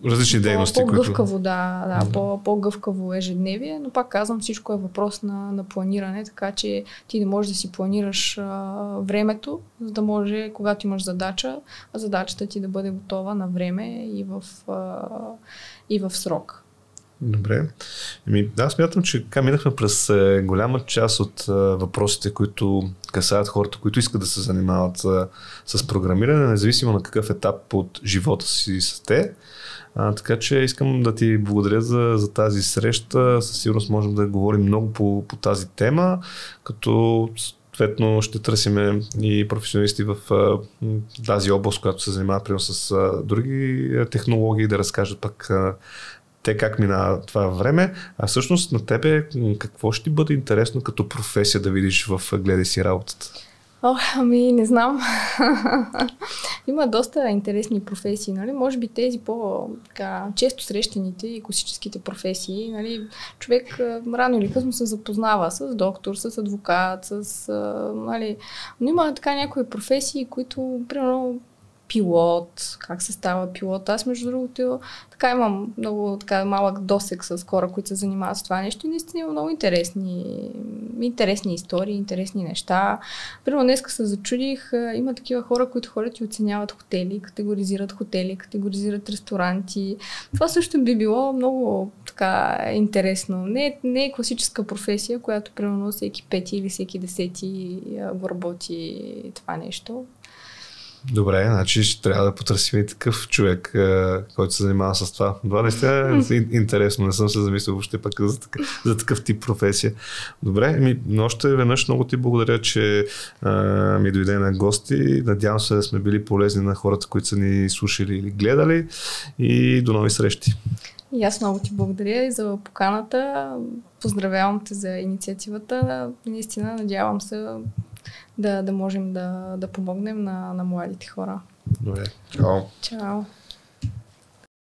различни дейности. По-гъвкаво, които... да, да mm-hmm. по, по-гъвкаво ежедневие, но пак казвам, всичко е въпрос на, на планиране, така че ти не можеш да си планираш а, времето, за да може, когато имаш задача, задачата ти да бъде готова на време и в, а, и в срок. Добре. Еми, да, смятам, че така минахме през е, голяма част от е, въпросите, които касаят хората, които искат да се занимават е, с програмиране, независимо на какъв етап от живота си са те. А, така че искам да ти благодаря за, за тази среща. Със сигурност можем да говорим много по, по тази тема, като съответно ще търсиме и професионалисти в а, тази област, която се занимава примерно с а, други технологии, да разкажат пък а, те как минава това време, а всъщност на тебе какво ще ти бъде интересно като професия да видиш в гледай си работата? О, ами не знам. [LAUGHS] Има доста интересни професии, нали? Може би тези по-често срещаните и класическите професии, нали? Човек рано или късно се запознава с доктор, с адвокат, с... Нали? Но има така някои професии, които, примерно, пилот, как се става пилот. Аз, между другото, така имам много така малък досек с хора, които се занимават с това нещо и наистина има много интересни, интересни истории, интересни неща. Примерно днеска се зачудих, има такива хора, които ходят и оценяват хотели, категоризират хотели, категоризират ресторанти. Това също би било много така интересно. Не, не е класическа професия, която примерно всеки пети или всеки десети го работи това нещо. Добре, значи ще трябва да потърсим и такъв човек, който се занимава с това. Това наистина е интересно. Не съм се замислил въобще пък за такъв, за такъв тип професия. Добре, ми, но още веднъж много ти благодаря, че а, ми дойде на гости. Надявам се да сме били полезни на хората, които са ни слушали или гледали. И до нови срещи. И аз много ти благодаря и за поканата. Поздравявам те за инициативата. Наистина, надявам се да, да можем да, да помогнем на, на младите хора. Добре. Чао. Чао.